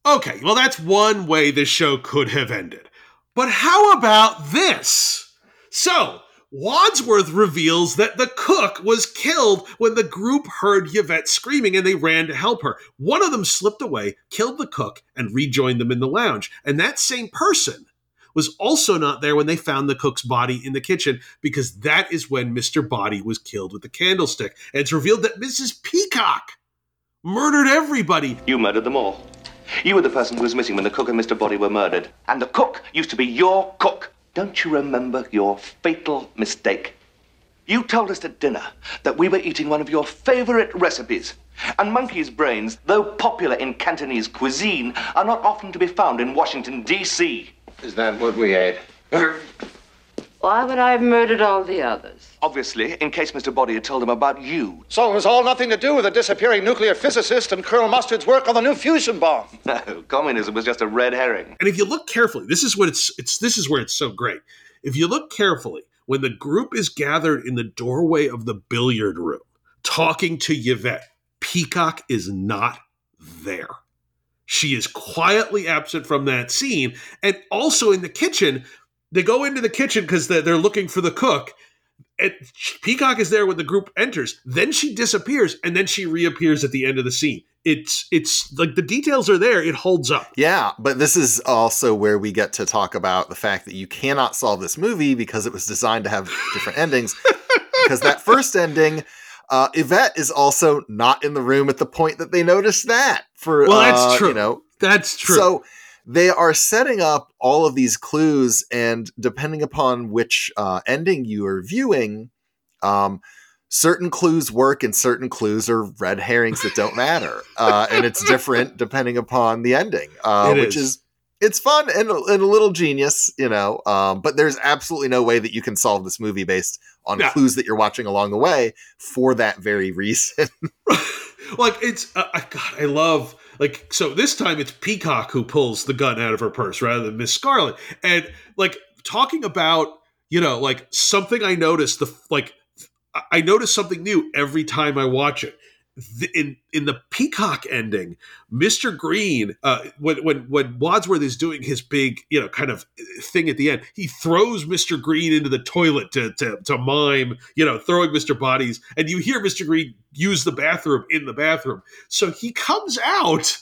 S1: Okay, well, that's one way this show could have ended. But how about this? So, Wadsworth reveals that the cook was killed when the group heard Yvette screaming and they ran to help her. One of them slipped away, killed the cook, and rejoined them in the lounge. And that same person was also not there when they found the cook's body in the kitchen because that is when Mr. Body was killed with the candlestick. And it's revealed that Mrs. Peacock murdered everybody.
S8: You murdered them all. You were the person who was missing when the cook and Mr. Body were murdered. And the cook used to be your cook. Don't you remember your fatal mistake? You told us at dinner that we were eating one of your favorite recipes. And monkey's brains, though popular in Cantonese cuisine, are not often to be found in Washington, D.C.
S11: Is that what we ate? [laughs]
S6: Why would I have murdered all the others?
S8: Obviously, in case Mr. Body had told them about you.
S15: So it was all nothing to do with the disappearing nuclear physicist and Colonel Mustard's work on the new fusion bomb. [laughs]
S8: No, communism was just a red herring.
S1: And if you look carefully, this is what it's it's this is where it's so great. If you look carefully, when the group is gathered in the doorway of the billiard room talking to Yvette, Peacock is not there. She is quietly absent from that scene. And also in the kitchen, they go into the kitchen because they're, they're looking for the cook. And Peacock is there when the group enters. Then she disappears, and then she reappears at the end of the scene. It's it's like the details are there. It holds up.
S2: Yeah, but this is also where we get to talk about the fact that you cannot solve this movie because it was designed to have different [laughs] endings. Because that first ending, uh, Yvette is also not in the room at the point that they notice that. For
S1: Well, that's
S2: uh,
S1: true.
S2: You know,
S1: That's true.
S2: So they are setting up all of these clues, and depending upon which uh, ending you are viewing, um, certain clues work and certain clues are red herrings that don't matter, uh, and it's different [laughs] depending upon the ending, uh, which
S1: is.
S2: is. It's fun and, a- and a little genius, you know, um, but there's absolutely no way that you can solve this movie based on
S1: Yeah.
S2: clues that you're watching along the way for that very reason. [laughs]
S1: like it's uh, God, I love like so this time it's Peacock who pulls the gun out of her purse rather than Miss Scarlet, and like talking about you know, like something I noticed the like I- notice something new every time I watch it. The- In in the Peacock ending, Mr. Green, uh, when when when Wadsworth is doing his big, you know, kind of thing at the end, he throws Mr. Green into the toilet to to, to mime, you know, throwing Mr. Bodies, and you hear Mr. Green use the bathroom in the bathroom. So he comes out.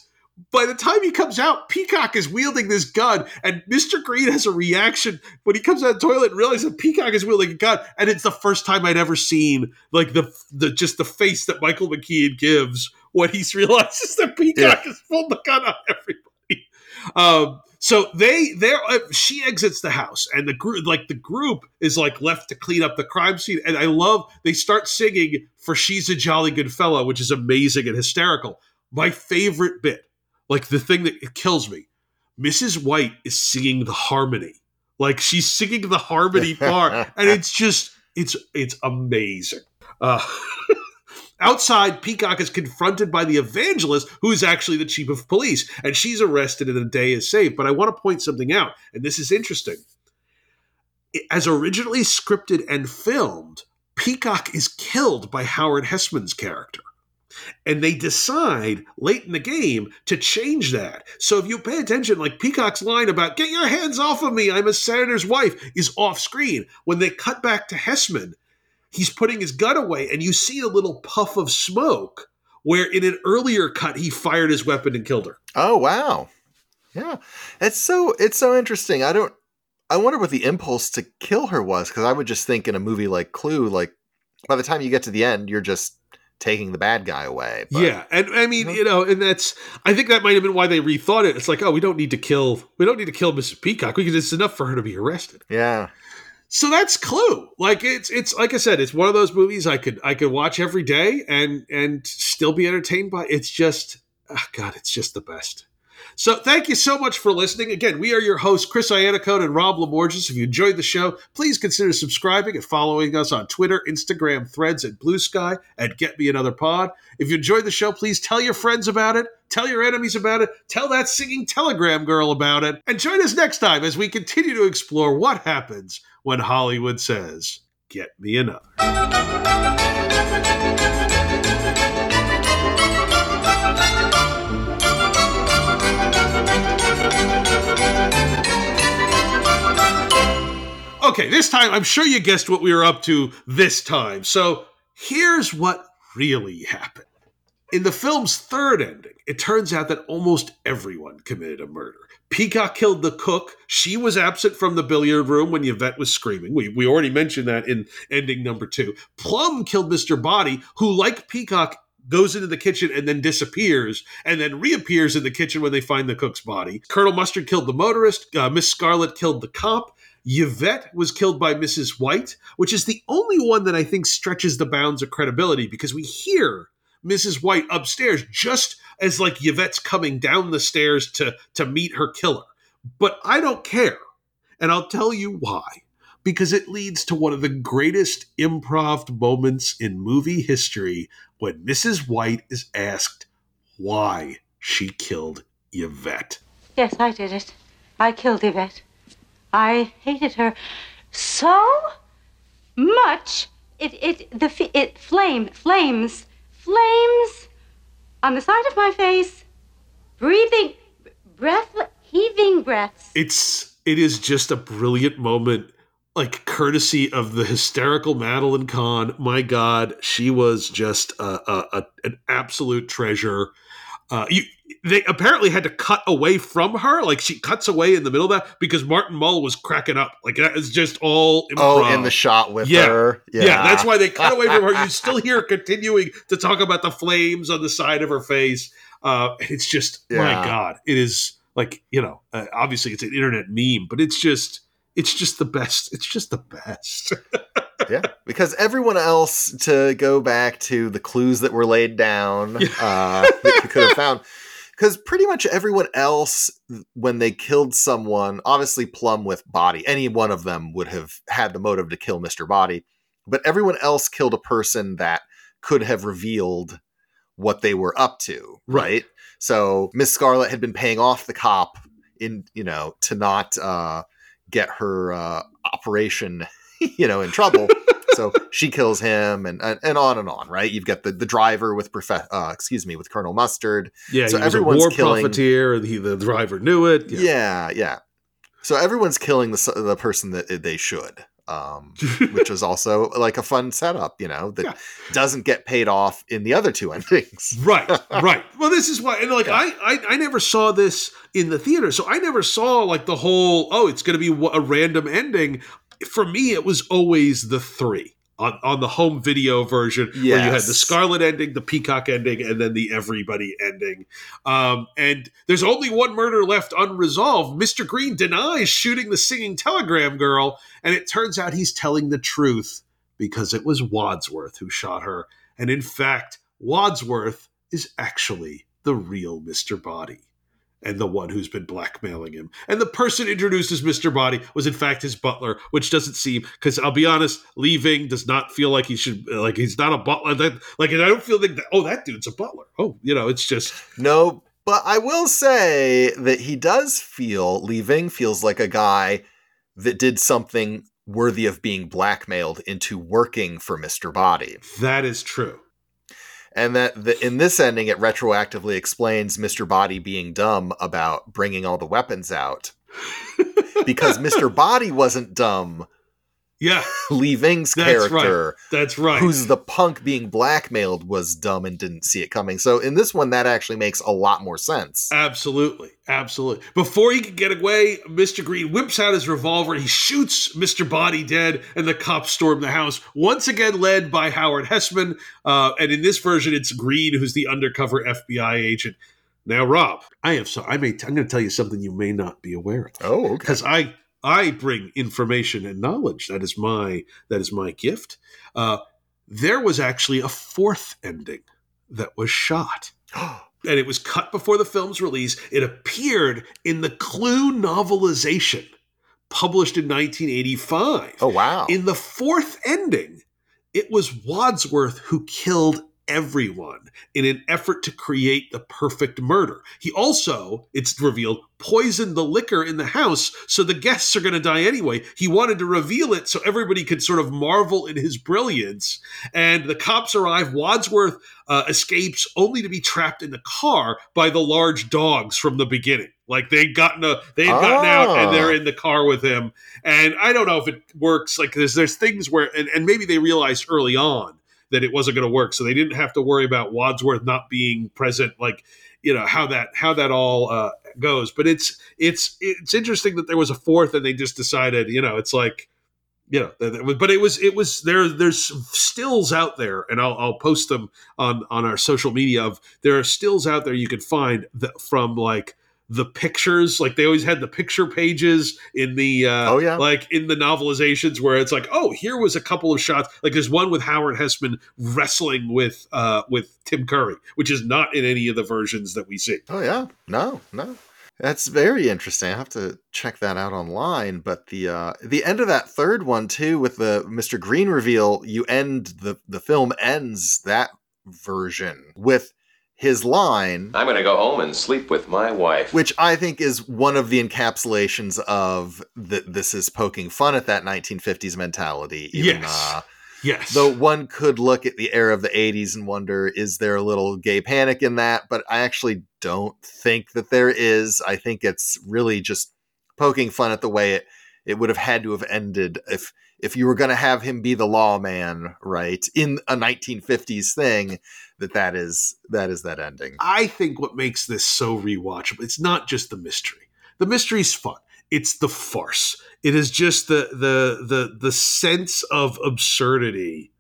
S1: By the time he comes out, Peacock is wielding this gun, and Mr. Green has a reaction when he comes out of the toilet and realizes that Peacock is wielding a gun, and it's the first time I'd ever seen like the the just the face that Michael McKean gives when he [laughs] realizes that Peacock has pulled the gun on everybody. Um, so they there uh, she exits the house and the group like the group is like left to clean up the crime scene and I love they start singing for she's a jolly good fellow which is amazing and hysterical. My favorite bit, like the thing that it kills me, Mrs. White is singing the harmony. Like she's singing the harmony [laughs] part and it's just it's it's amazing. Uh [laughs] Outside, Peacock is confronted by the evangelist, who is actually the chief of police, and she's arrested and the day is saved. But I want to point something out, and this is interesting. As originally scripted and filmed, Peacock is killed by Howard Hesseman's character. And they decide late in the game to change that. So if you pay attention, like Peacock's line about "Get your hands off of me, I'm a senator's wife" is off screen. When they cut back to Hesseman, he's putting his gun away, and you see a little puff of smoke where in an earlier cut he fired his weapon and killed her.
S2: Oh wow. Yeah. It's so it's so interesting. I don't I wonder what the impulse to kill her was because I would just think in a movie like Clue, like by the time you get to the end, you're just taking the bad guy away. But-
S1: yeah, and I mean, you know, and that's I think that might have been why they rethought it. It's like, oh, we don't need to kill we don't need to kill Mrs. Peacock. We can it's enough for her to be arrested.
S2: Yeah.
S1: So that's Clue. Like it's it's like I said, it's one of those movies I could I could watch every day and and still be entertained by. It's just oh God, it's just the best. So thank you so much for listening. Again, we are your hosts, Chris Iannacone and Rob Lamorges. If you enjoyed the show, please consider subscribing and following us on Twitter, Instagram, Threads, and Blue Sky at Get Me Another Pod. If you enjoyed the show, please tell your friends about it, tell your enemies about it, tell that singing telegram girl about it, and join us next time as we continue to explore what happens when Hollywood says, Get Me Another. Okay, this time I'm sure you guessed what we were up to this time. So here's what really happened. In the film's third ending, it turns out that almost everyone committed a murder. Peacock killed the cook. She was absent from the billiard room when Yvette was screaming. We, we already mentioned that in ending number two. Plum killed Mr. Body, who, like Peacock, goes into the kitchen and then disappears, and then reappears in the kitchen when they find the cook's body. Colonel Mustard killed the motorist. Uh, Miss Scarlet killed the cop. Yvette was killed by Mrs. White, which is the only one that I think stretches the bounds of credibility because we hear Mrs. White upstairs just as like Yvette's coming down the stairs to to meet her killer. But I don't care. And I'll tell you why. Because it leads to one of the greatest improv moments in movie history when Mrs. White is asked why she killed Yvette.
S5: Yes, I did it. I killed Yvette. I hated her so much. It it the it flame flames flames on the side of my face, breathing breath heaving breaths.
S1: It's it is just a brilliant moment, like courtesy of the hysterical Madeline Kahn. My God, she was just a, a, a an absolute treasure. Uh, you, they apparently had to cut away from her, like she cuts away in the middle of that because Martin Mull was cracking up. Like that is just all
S2: Oh, in the shot with
S1: yeah.
S2: her.
S1: Yeah. that's why they cut away from her. You [laughs] still hear continuing to talk about the flames on the side of her face. Uh, it's just, my God, it is like, you know, uh, obviously it's an internet meme, but it's just, it's just the best. It's just the best. [laughs]
S2: yeah, because everyone else to go back to the clues that were laid down [laughs] uh, that you could have found. Because pretty much everyone else, when they killed someone, obviously Plum with Body, any one of them would have had the motive to kill Mr. Body, but everyone else killed a person that could have revealed what they were up to, right? So Miss Scarlet had been paying off the cop in, you know, to not uh, get her uh, operation [laughs] you know, in trouble. so she kills him, and, and and on and on. Right? You've got the the driver with prof- uh, excuse me with Colonel Mustard.
S1: Yeah,
S2: so
S1: he was a
S2: everyone's
S1: war
S2: killing.
S1: profiteer. and He, the driver knew it.
S2: Yeah. yeah, So everyone's killing the the person that they should. Um, [laughs] which is also like a fun setup, you know, that doesn't get paid off in the other two [laughs] endings.
S1: right right well this is why and like I, I i never saw this in the theater so i never saw like the whole oh it's gonna be a random ending for me it was always the three on, on the home video version where you had the scarlet ending the peacock ending and then the everybody ending. Um, and there's only one murder left unresolved. Mr green denies shooting the singing telegram girl and it turns out he's telling the truth because it was wadsworth who shot her. And in fact wadsworth is actually the real Mr. Body and the one who's been blackmailing him. And the person introduced as Mr. Body was in fact his butler, which doesn't seem because I'll be honest, Lee Ving does not feel like he should like he's not a butler. That like and I don't feel like that, oh that dude's a butler. Oh, you know, it's just
S2: No, but I will say that he does feel Lee Ving feels like a guy that did something worthy of being blackmailed into working for Mr. Body.
S1: that is true.
S2: And that the, in this ending, it retroactively explains Mr. Body being dumb about bringing all the weapons out. [laughs] because Mr. Body wasn't dumb.
S1: Yeah. [laughs]
S2: Lee Ving's
S1: That's
S2: character,
S1: right. That's right.
S2: who's the punk being blackmailed, was dumb and didn't see it coming. So in this one, that actually makes a lot more sense.
S1: Absolutely. Absolutely. Before he can get away, Mr. Green whips out his revolver. He shoots Mr. Body dead, and the cops storm the house, once again led by Howard Hesseman. Uh, and in this version, it's Green who's the undercover FBI agent. Now, Rob, I have so I may I'm going to tell you something you may not be aware of.
S2: Oh, okay.
S1: Because I I bring information and knowledge. That is my that is my gift. Uh, there was actually a fourth ending that was shot. [gasps] and it was cut before the film's release. It appeared in the Clue novelization published in 1985.
S2: Oh, wow.
S1: In the fourth ending, it was Wadsworth who killed everyone in an effort to create the perfect murder. He also, it's revealed, poisoned the liquor in the house so the guests are going to die anyway. He wanted to reveal it so everybody could sort of marvel in his brilliance. And the cops arrive. Wadsworth uh, escapes only to be trapped in the car by the large dogs from the beginning. Like they'd gotten a they had gotten out and they're
S2: Ah.
S1: in the car with him. And I don't know if it works. Like there's there's things where and, and maybe they realized early on that it wasn't going to work, so they didn't have to worry about Wadsworth not being present. Like you know how that how that all uh, goes. But it's it's it's interesting that there was a fourth and they just decided you know it's like you know but it was it was there there's stills out there and I'll, I'll post them on on our social media of there are stills out there you can find that from like the pictures like they always had the picture pages in the uh
S2: Oh, yeah.
S1: like in the novelizations where it's like oh here was a couple of shots like there's one with howard hesseman wrestling with uh with tim curry which is not in any of the versions that we see
S2: Oh yeah, no, no. That's very interesting. I have to check that out online. But the uh, the end of that third one too, with the Mr. Green reveal, you end the the film ends that version with his line,
S11: I'm going to go home and sleep with my wife.
S2: which I think is one of the encapsulations of that. This is poking fun at that 1950s mentality. Even,
S1: Yes.
S2: uh,
S1: yes
S2: Though one could look at the era of the 80s and wonder, is there a little gay panic in that? But I actually don't think that there is. I think it's really just poking fun at the way it, it would have had to have ended if if you were going to have him be the lawman, right, in a 1950s thing, that that is that is that ending.
S1: I think what makes this so rewatchable, it's not just the mystery. The mystery's fun. It's the farce. It is just the the the the sense of absurdity.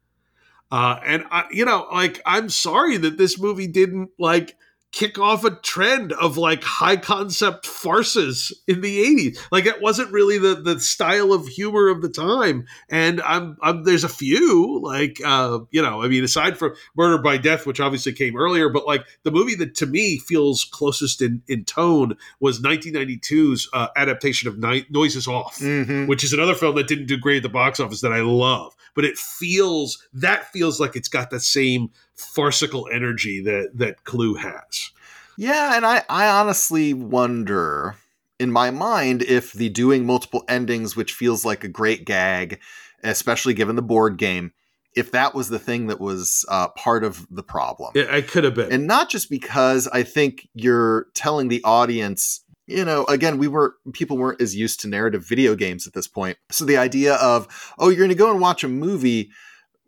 S1: Uh, and I, you know, like I'm sorry that this movie didn't like kick off a trend of like high concept farces in the 80s. Like it wasn't really the the style of humor of the time. And I'm, I'm there's a few like uh, you know, I mean aside from Murder by Death which obviously came earlier, but like the movie that to me feels closest in in tone was 1992's uh, adaptation of Ni- Noises Off,
S2: Mhm.
S1: which is another film that didn't do great at the box office that I love, but it feels that feels like it's got the same farcical energy that that Clue has.
S2: Yeah, and I, I honestly wonder in my mind if the doing multiple endings, which feels like a great gag, especially given the board game, if that was the thing that was uh, part of the problem.
S1: Yeah, it could have been.
S2: And not just because I think you're telling the audience, you know, again, we were people weren't as used to narrative video games at this point. So the idea of, oh, you're going to go and watch a movie,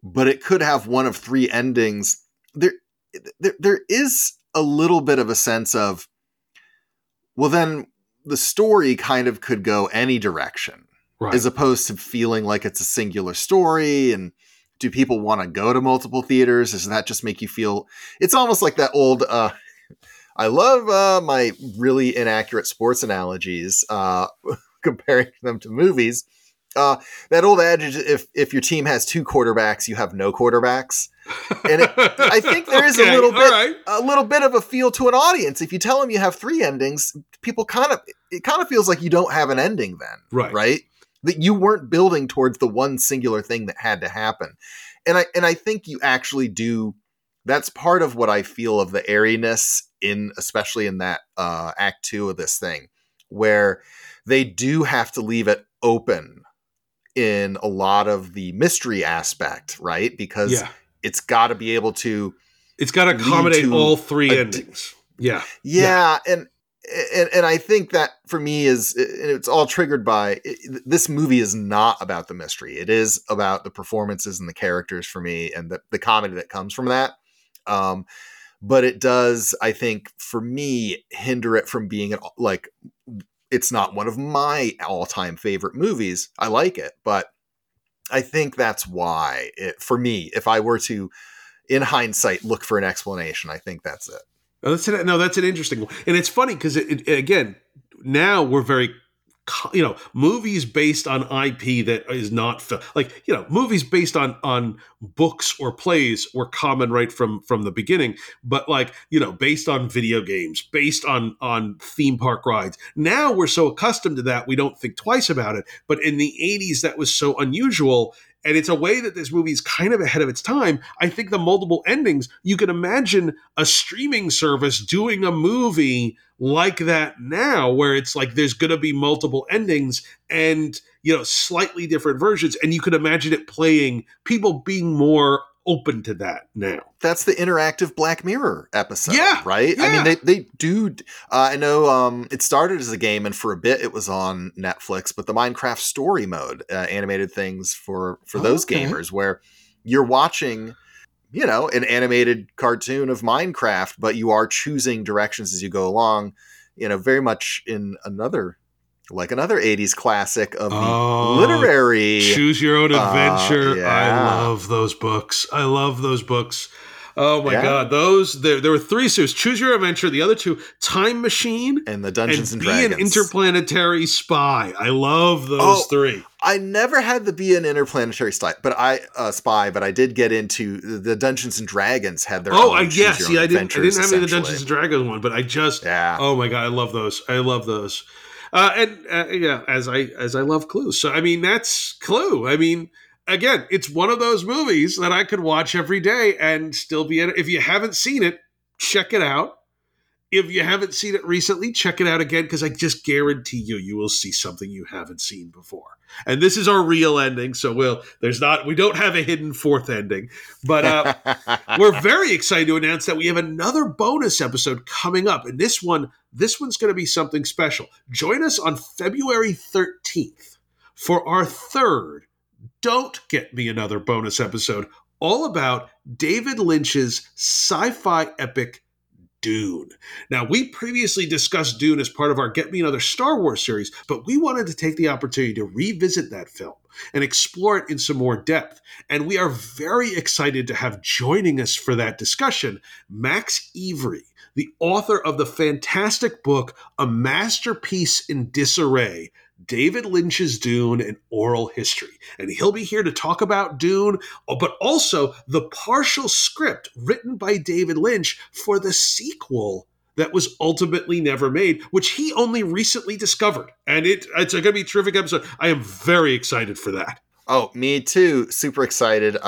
S2: but it could have one of three endings. There, there, there is a little bit of a sense of, well, then the story kind of could go any direction,
S1: Right.
S2: as opposed to feeling like it's a singular story and do people want to go to multiple theaters does that just make you feel it's almost like that old uh i love uh my really inaccurate sports analogies uh [laughs] comparing them to movies uh that old adage if if your team has two quarterbacks you have no quarterbacks and it, i think there is [laughs]
S1: Okay,
S2: a little bit
S1: right.
S2: a little bit of a feel to an audience if you tell them you have three endings people kind of it kind of feels like you don't have an ending then
S1: Right.
S2: right that you weren't building towards the one singular thing that had to happen and i and i think you actually do that's part of what i feel of the airiness in especially in that uh act two of this thing where they do have to leave it open in a lot of the mystery aspect right because
S1: Yeah.
S2: it's got to be able to
S1: It's got to accommodate all three
S2: a
S1: endings. Yeah.
S2: yeah, and and and I think that for me is and it's all triggered by it- this movie is not about the mystery. It is about the performances and the characters for me and the the comedy that comes from that. Um but it does I think for me hinder it from being like it's not one of my all-time favorite movies. I like it, but I think that's why it, for me if I were to in hindsight look for an explanation, I think that's it.
S1: No, that's an, no, that's an interesting one, and it's funny because it, it, again, now we're very, you know, movies based on IP that is not like you know, movies based on on books or plays were common right from from the beginning, but like you know, based on video games, based on on theme park rides. Now we're so accustomed to that we don't think twice about it. But in the '80s, that was so unusual. And it's a way that this movie is kind of ahead of its time. I think the multiple endings, you can imagine a streaming service doing a movie like that now, where it's like there's going to be multiple endings and, you know, slightly different versions. And you can imagine it playing, people being more open to that now.
S2: that's the interactive Black Mirror episode.
S1: Yeah,
S2: Right? I mean, they, they do. Uh, I know um, it started as a game and for a bit it was on Netflix, but the Minecraft story mode uh, animated things for, for those
S1: Okay.
S2: gamers where you're watching, you know, an animated cartoon of Minecraft, but you are choosing directions as you go along, you know, very much in another. Like another '80s classic of the
S1: Oh,
S2: literary
S1: Choose your own
S2: uh,
S1: adventure. I love those books. I love those books. Oh my
S2: Yeah.
S1: god, those there there were three series. Choose your adventure. The other two, Time Machine
S2: and the Dungeons and, Dragons.
S1: Be an interplanetary spy. I love those
S2: Oh,
S1: three.
S2: I never had the be an interplanetary spy, but I uh, spy, but I did get into the Dungeons and Dragons had their
S1: Oh,
S2: own
S1: I
S2: guess
S1: see, I didn't, I didn't have any of the. Dungeons and Dragons one, but I just,
S2: yeah.
S1: Oh my god, I love those. I love those. Uh, and uh, yeah, as I as I love Clue. So I mean, that's Clue. I mean, again, it's one of those movies that I could watch every day and still be. In it. If you haven't seen it, check it out. If you haven't seen it recently, check it out again because I just guarantee you, you will see something you haven't seen before. And this is our real ending, so we'll there's not we don't have a hidden fourth ending, but uh, [laughs] we're very excited to announce that we have another bonus episode coming up, and this one this one's going to be something special. Join us on February 13th for our third Don't Get Me Another bonus episode, all about David Lynch's sci-fi epic Dune. Now, we previously discussed Dune as part of our Get Me Another Star Wars series, but we wanted to take the opportunity to revisit that film and explore it in some more depth. And we are very excited to have joining us for that discussion Max Evry, the author of the fantastic book, A Masterpiece in Disarray. David Lynch's Dune and oral history. And he'll be here to talk about Dune, but also the partial script written by David Lynch for the sequel that was ultimately never made, which he only recently discovered. And it, it's going to be a terrific episode. I am very excited for that.
S2: Oh, me too. Super excited. Uh,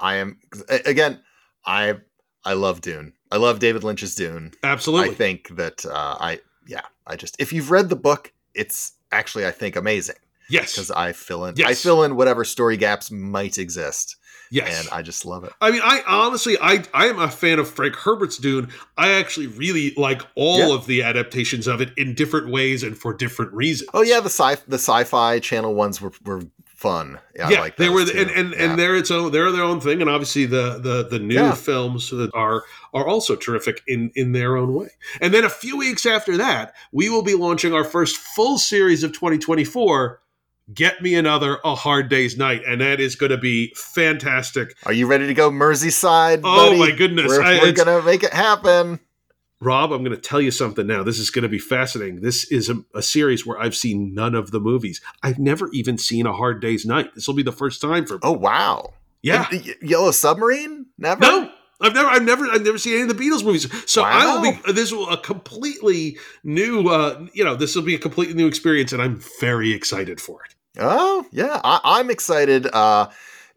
S2: I am again. I I love Dune. I love David Lynch's Dune.
S1: Absolutely.
S2: I think that uh, I yeah. I just if you've read the book, it's actually I think amazing.
S1: Yes.
S2: because I fill in.
S1: yes.
S2: I fill in whatever story gaps might exist.
S1: Yes.
S2: and I just love it.
S1: I mean, I honestly, I I am a fan of Frank Herbert's Dune. I actually really like all
S2: Yeah.
S1: of the adaptations of it in different ways and for different reasons.
S2: Oh yeah, the sci the sci-fi channel ones were were fun. Yeah,
S1: yeah,
S2: I like
S1: they were, and and,
S2: Yeah.
S1: and they're its own, they're their own thing, and obviously the the the new
S2: Yeah.
S1: films that are are also terrific in in their own way. And then a few weeks after that, we will be launching our first full series of 2024. Get me another A Hard Day's Night, and that is going to be fantastic.
S2: Are you ready to go Merseyside?
S1: Oh,
S2: buddy?
S1: my goodness.
S2: we're,
S1: I-
S2: we're gonna make it happen.
S1: Rob, I'm going to tell you something now. This is going to be fascinating. This is a, a series where I've seen none of the movies. I've never even seen A Hard Day's Night. This will be the first time for me.
S2: Oh wow,
S1: Yeah.
S2: And the Yellow Submarine? Never.
S1: No, I've never, I've never, I've never seen any of the Beatles movies. So I will be. This will a completely new. uh You know, this will be a completely new experience, and I'm very excited for it.
S2: Oh yeah, I, I'm excited. Uh,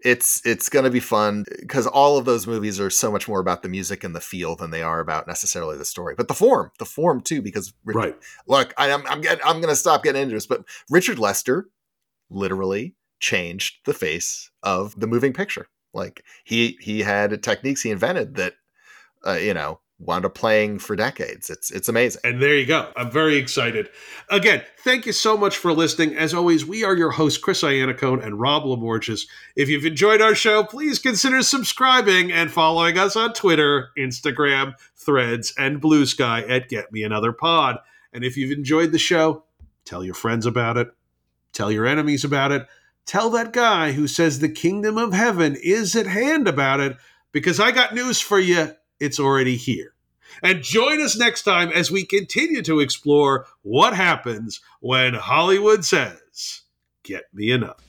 S2: it's it's gonna be fun because all of those movies are so much more about the music and the feel than they are about necessarily the story, but the form, the form too. Because Richard,
S1: Right.
S2: look, I, I'm I'm getting, I'm gonna stop getting into this, but Richard Lester literally changed the face of the moving picture. Like he he had techniques he invented that uh, you know wound up playing for decades. It's it's amazing.
S1: And there you go. I'm very excited. Again, thank you so much for listening. As always, we are your hosts, Chris Iannacone and Rob Lamorges. If you've enjoyed our show, please consider subscribing and following us on Twitter, Instagram, Threads, and Blue Sky at Get Me Another Pod. And if you've enjoyed the show, tell your friends about it. Tell your enemies about it. Tell that guy who says the kingdom of heaven is at hand about it, because I got news for you. It's already here. And join us next time as we continue to explore what happens when Hollywood says, Get me enough.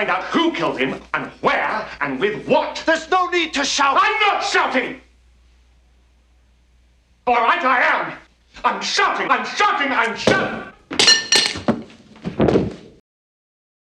S12: Find out who killed him and where and with what. There's no need to shout. I'm not shouting. All right, I am. I'm shouting. I'm shouting. I'm shouting.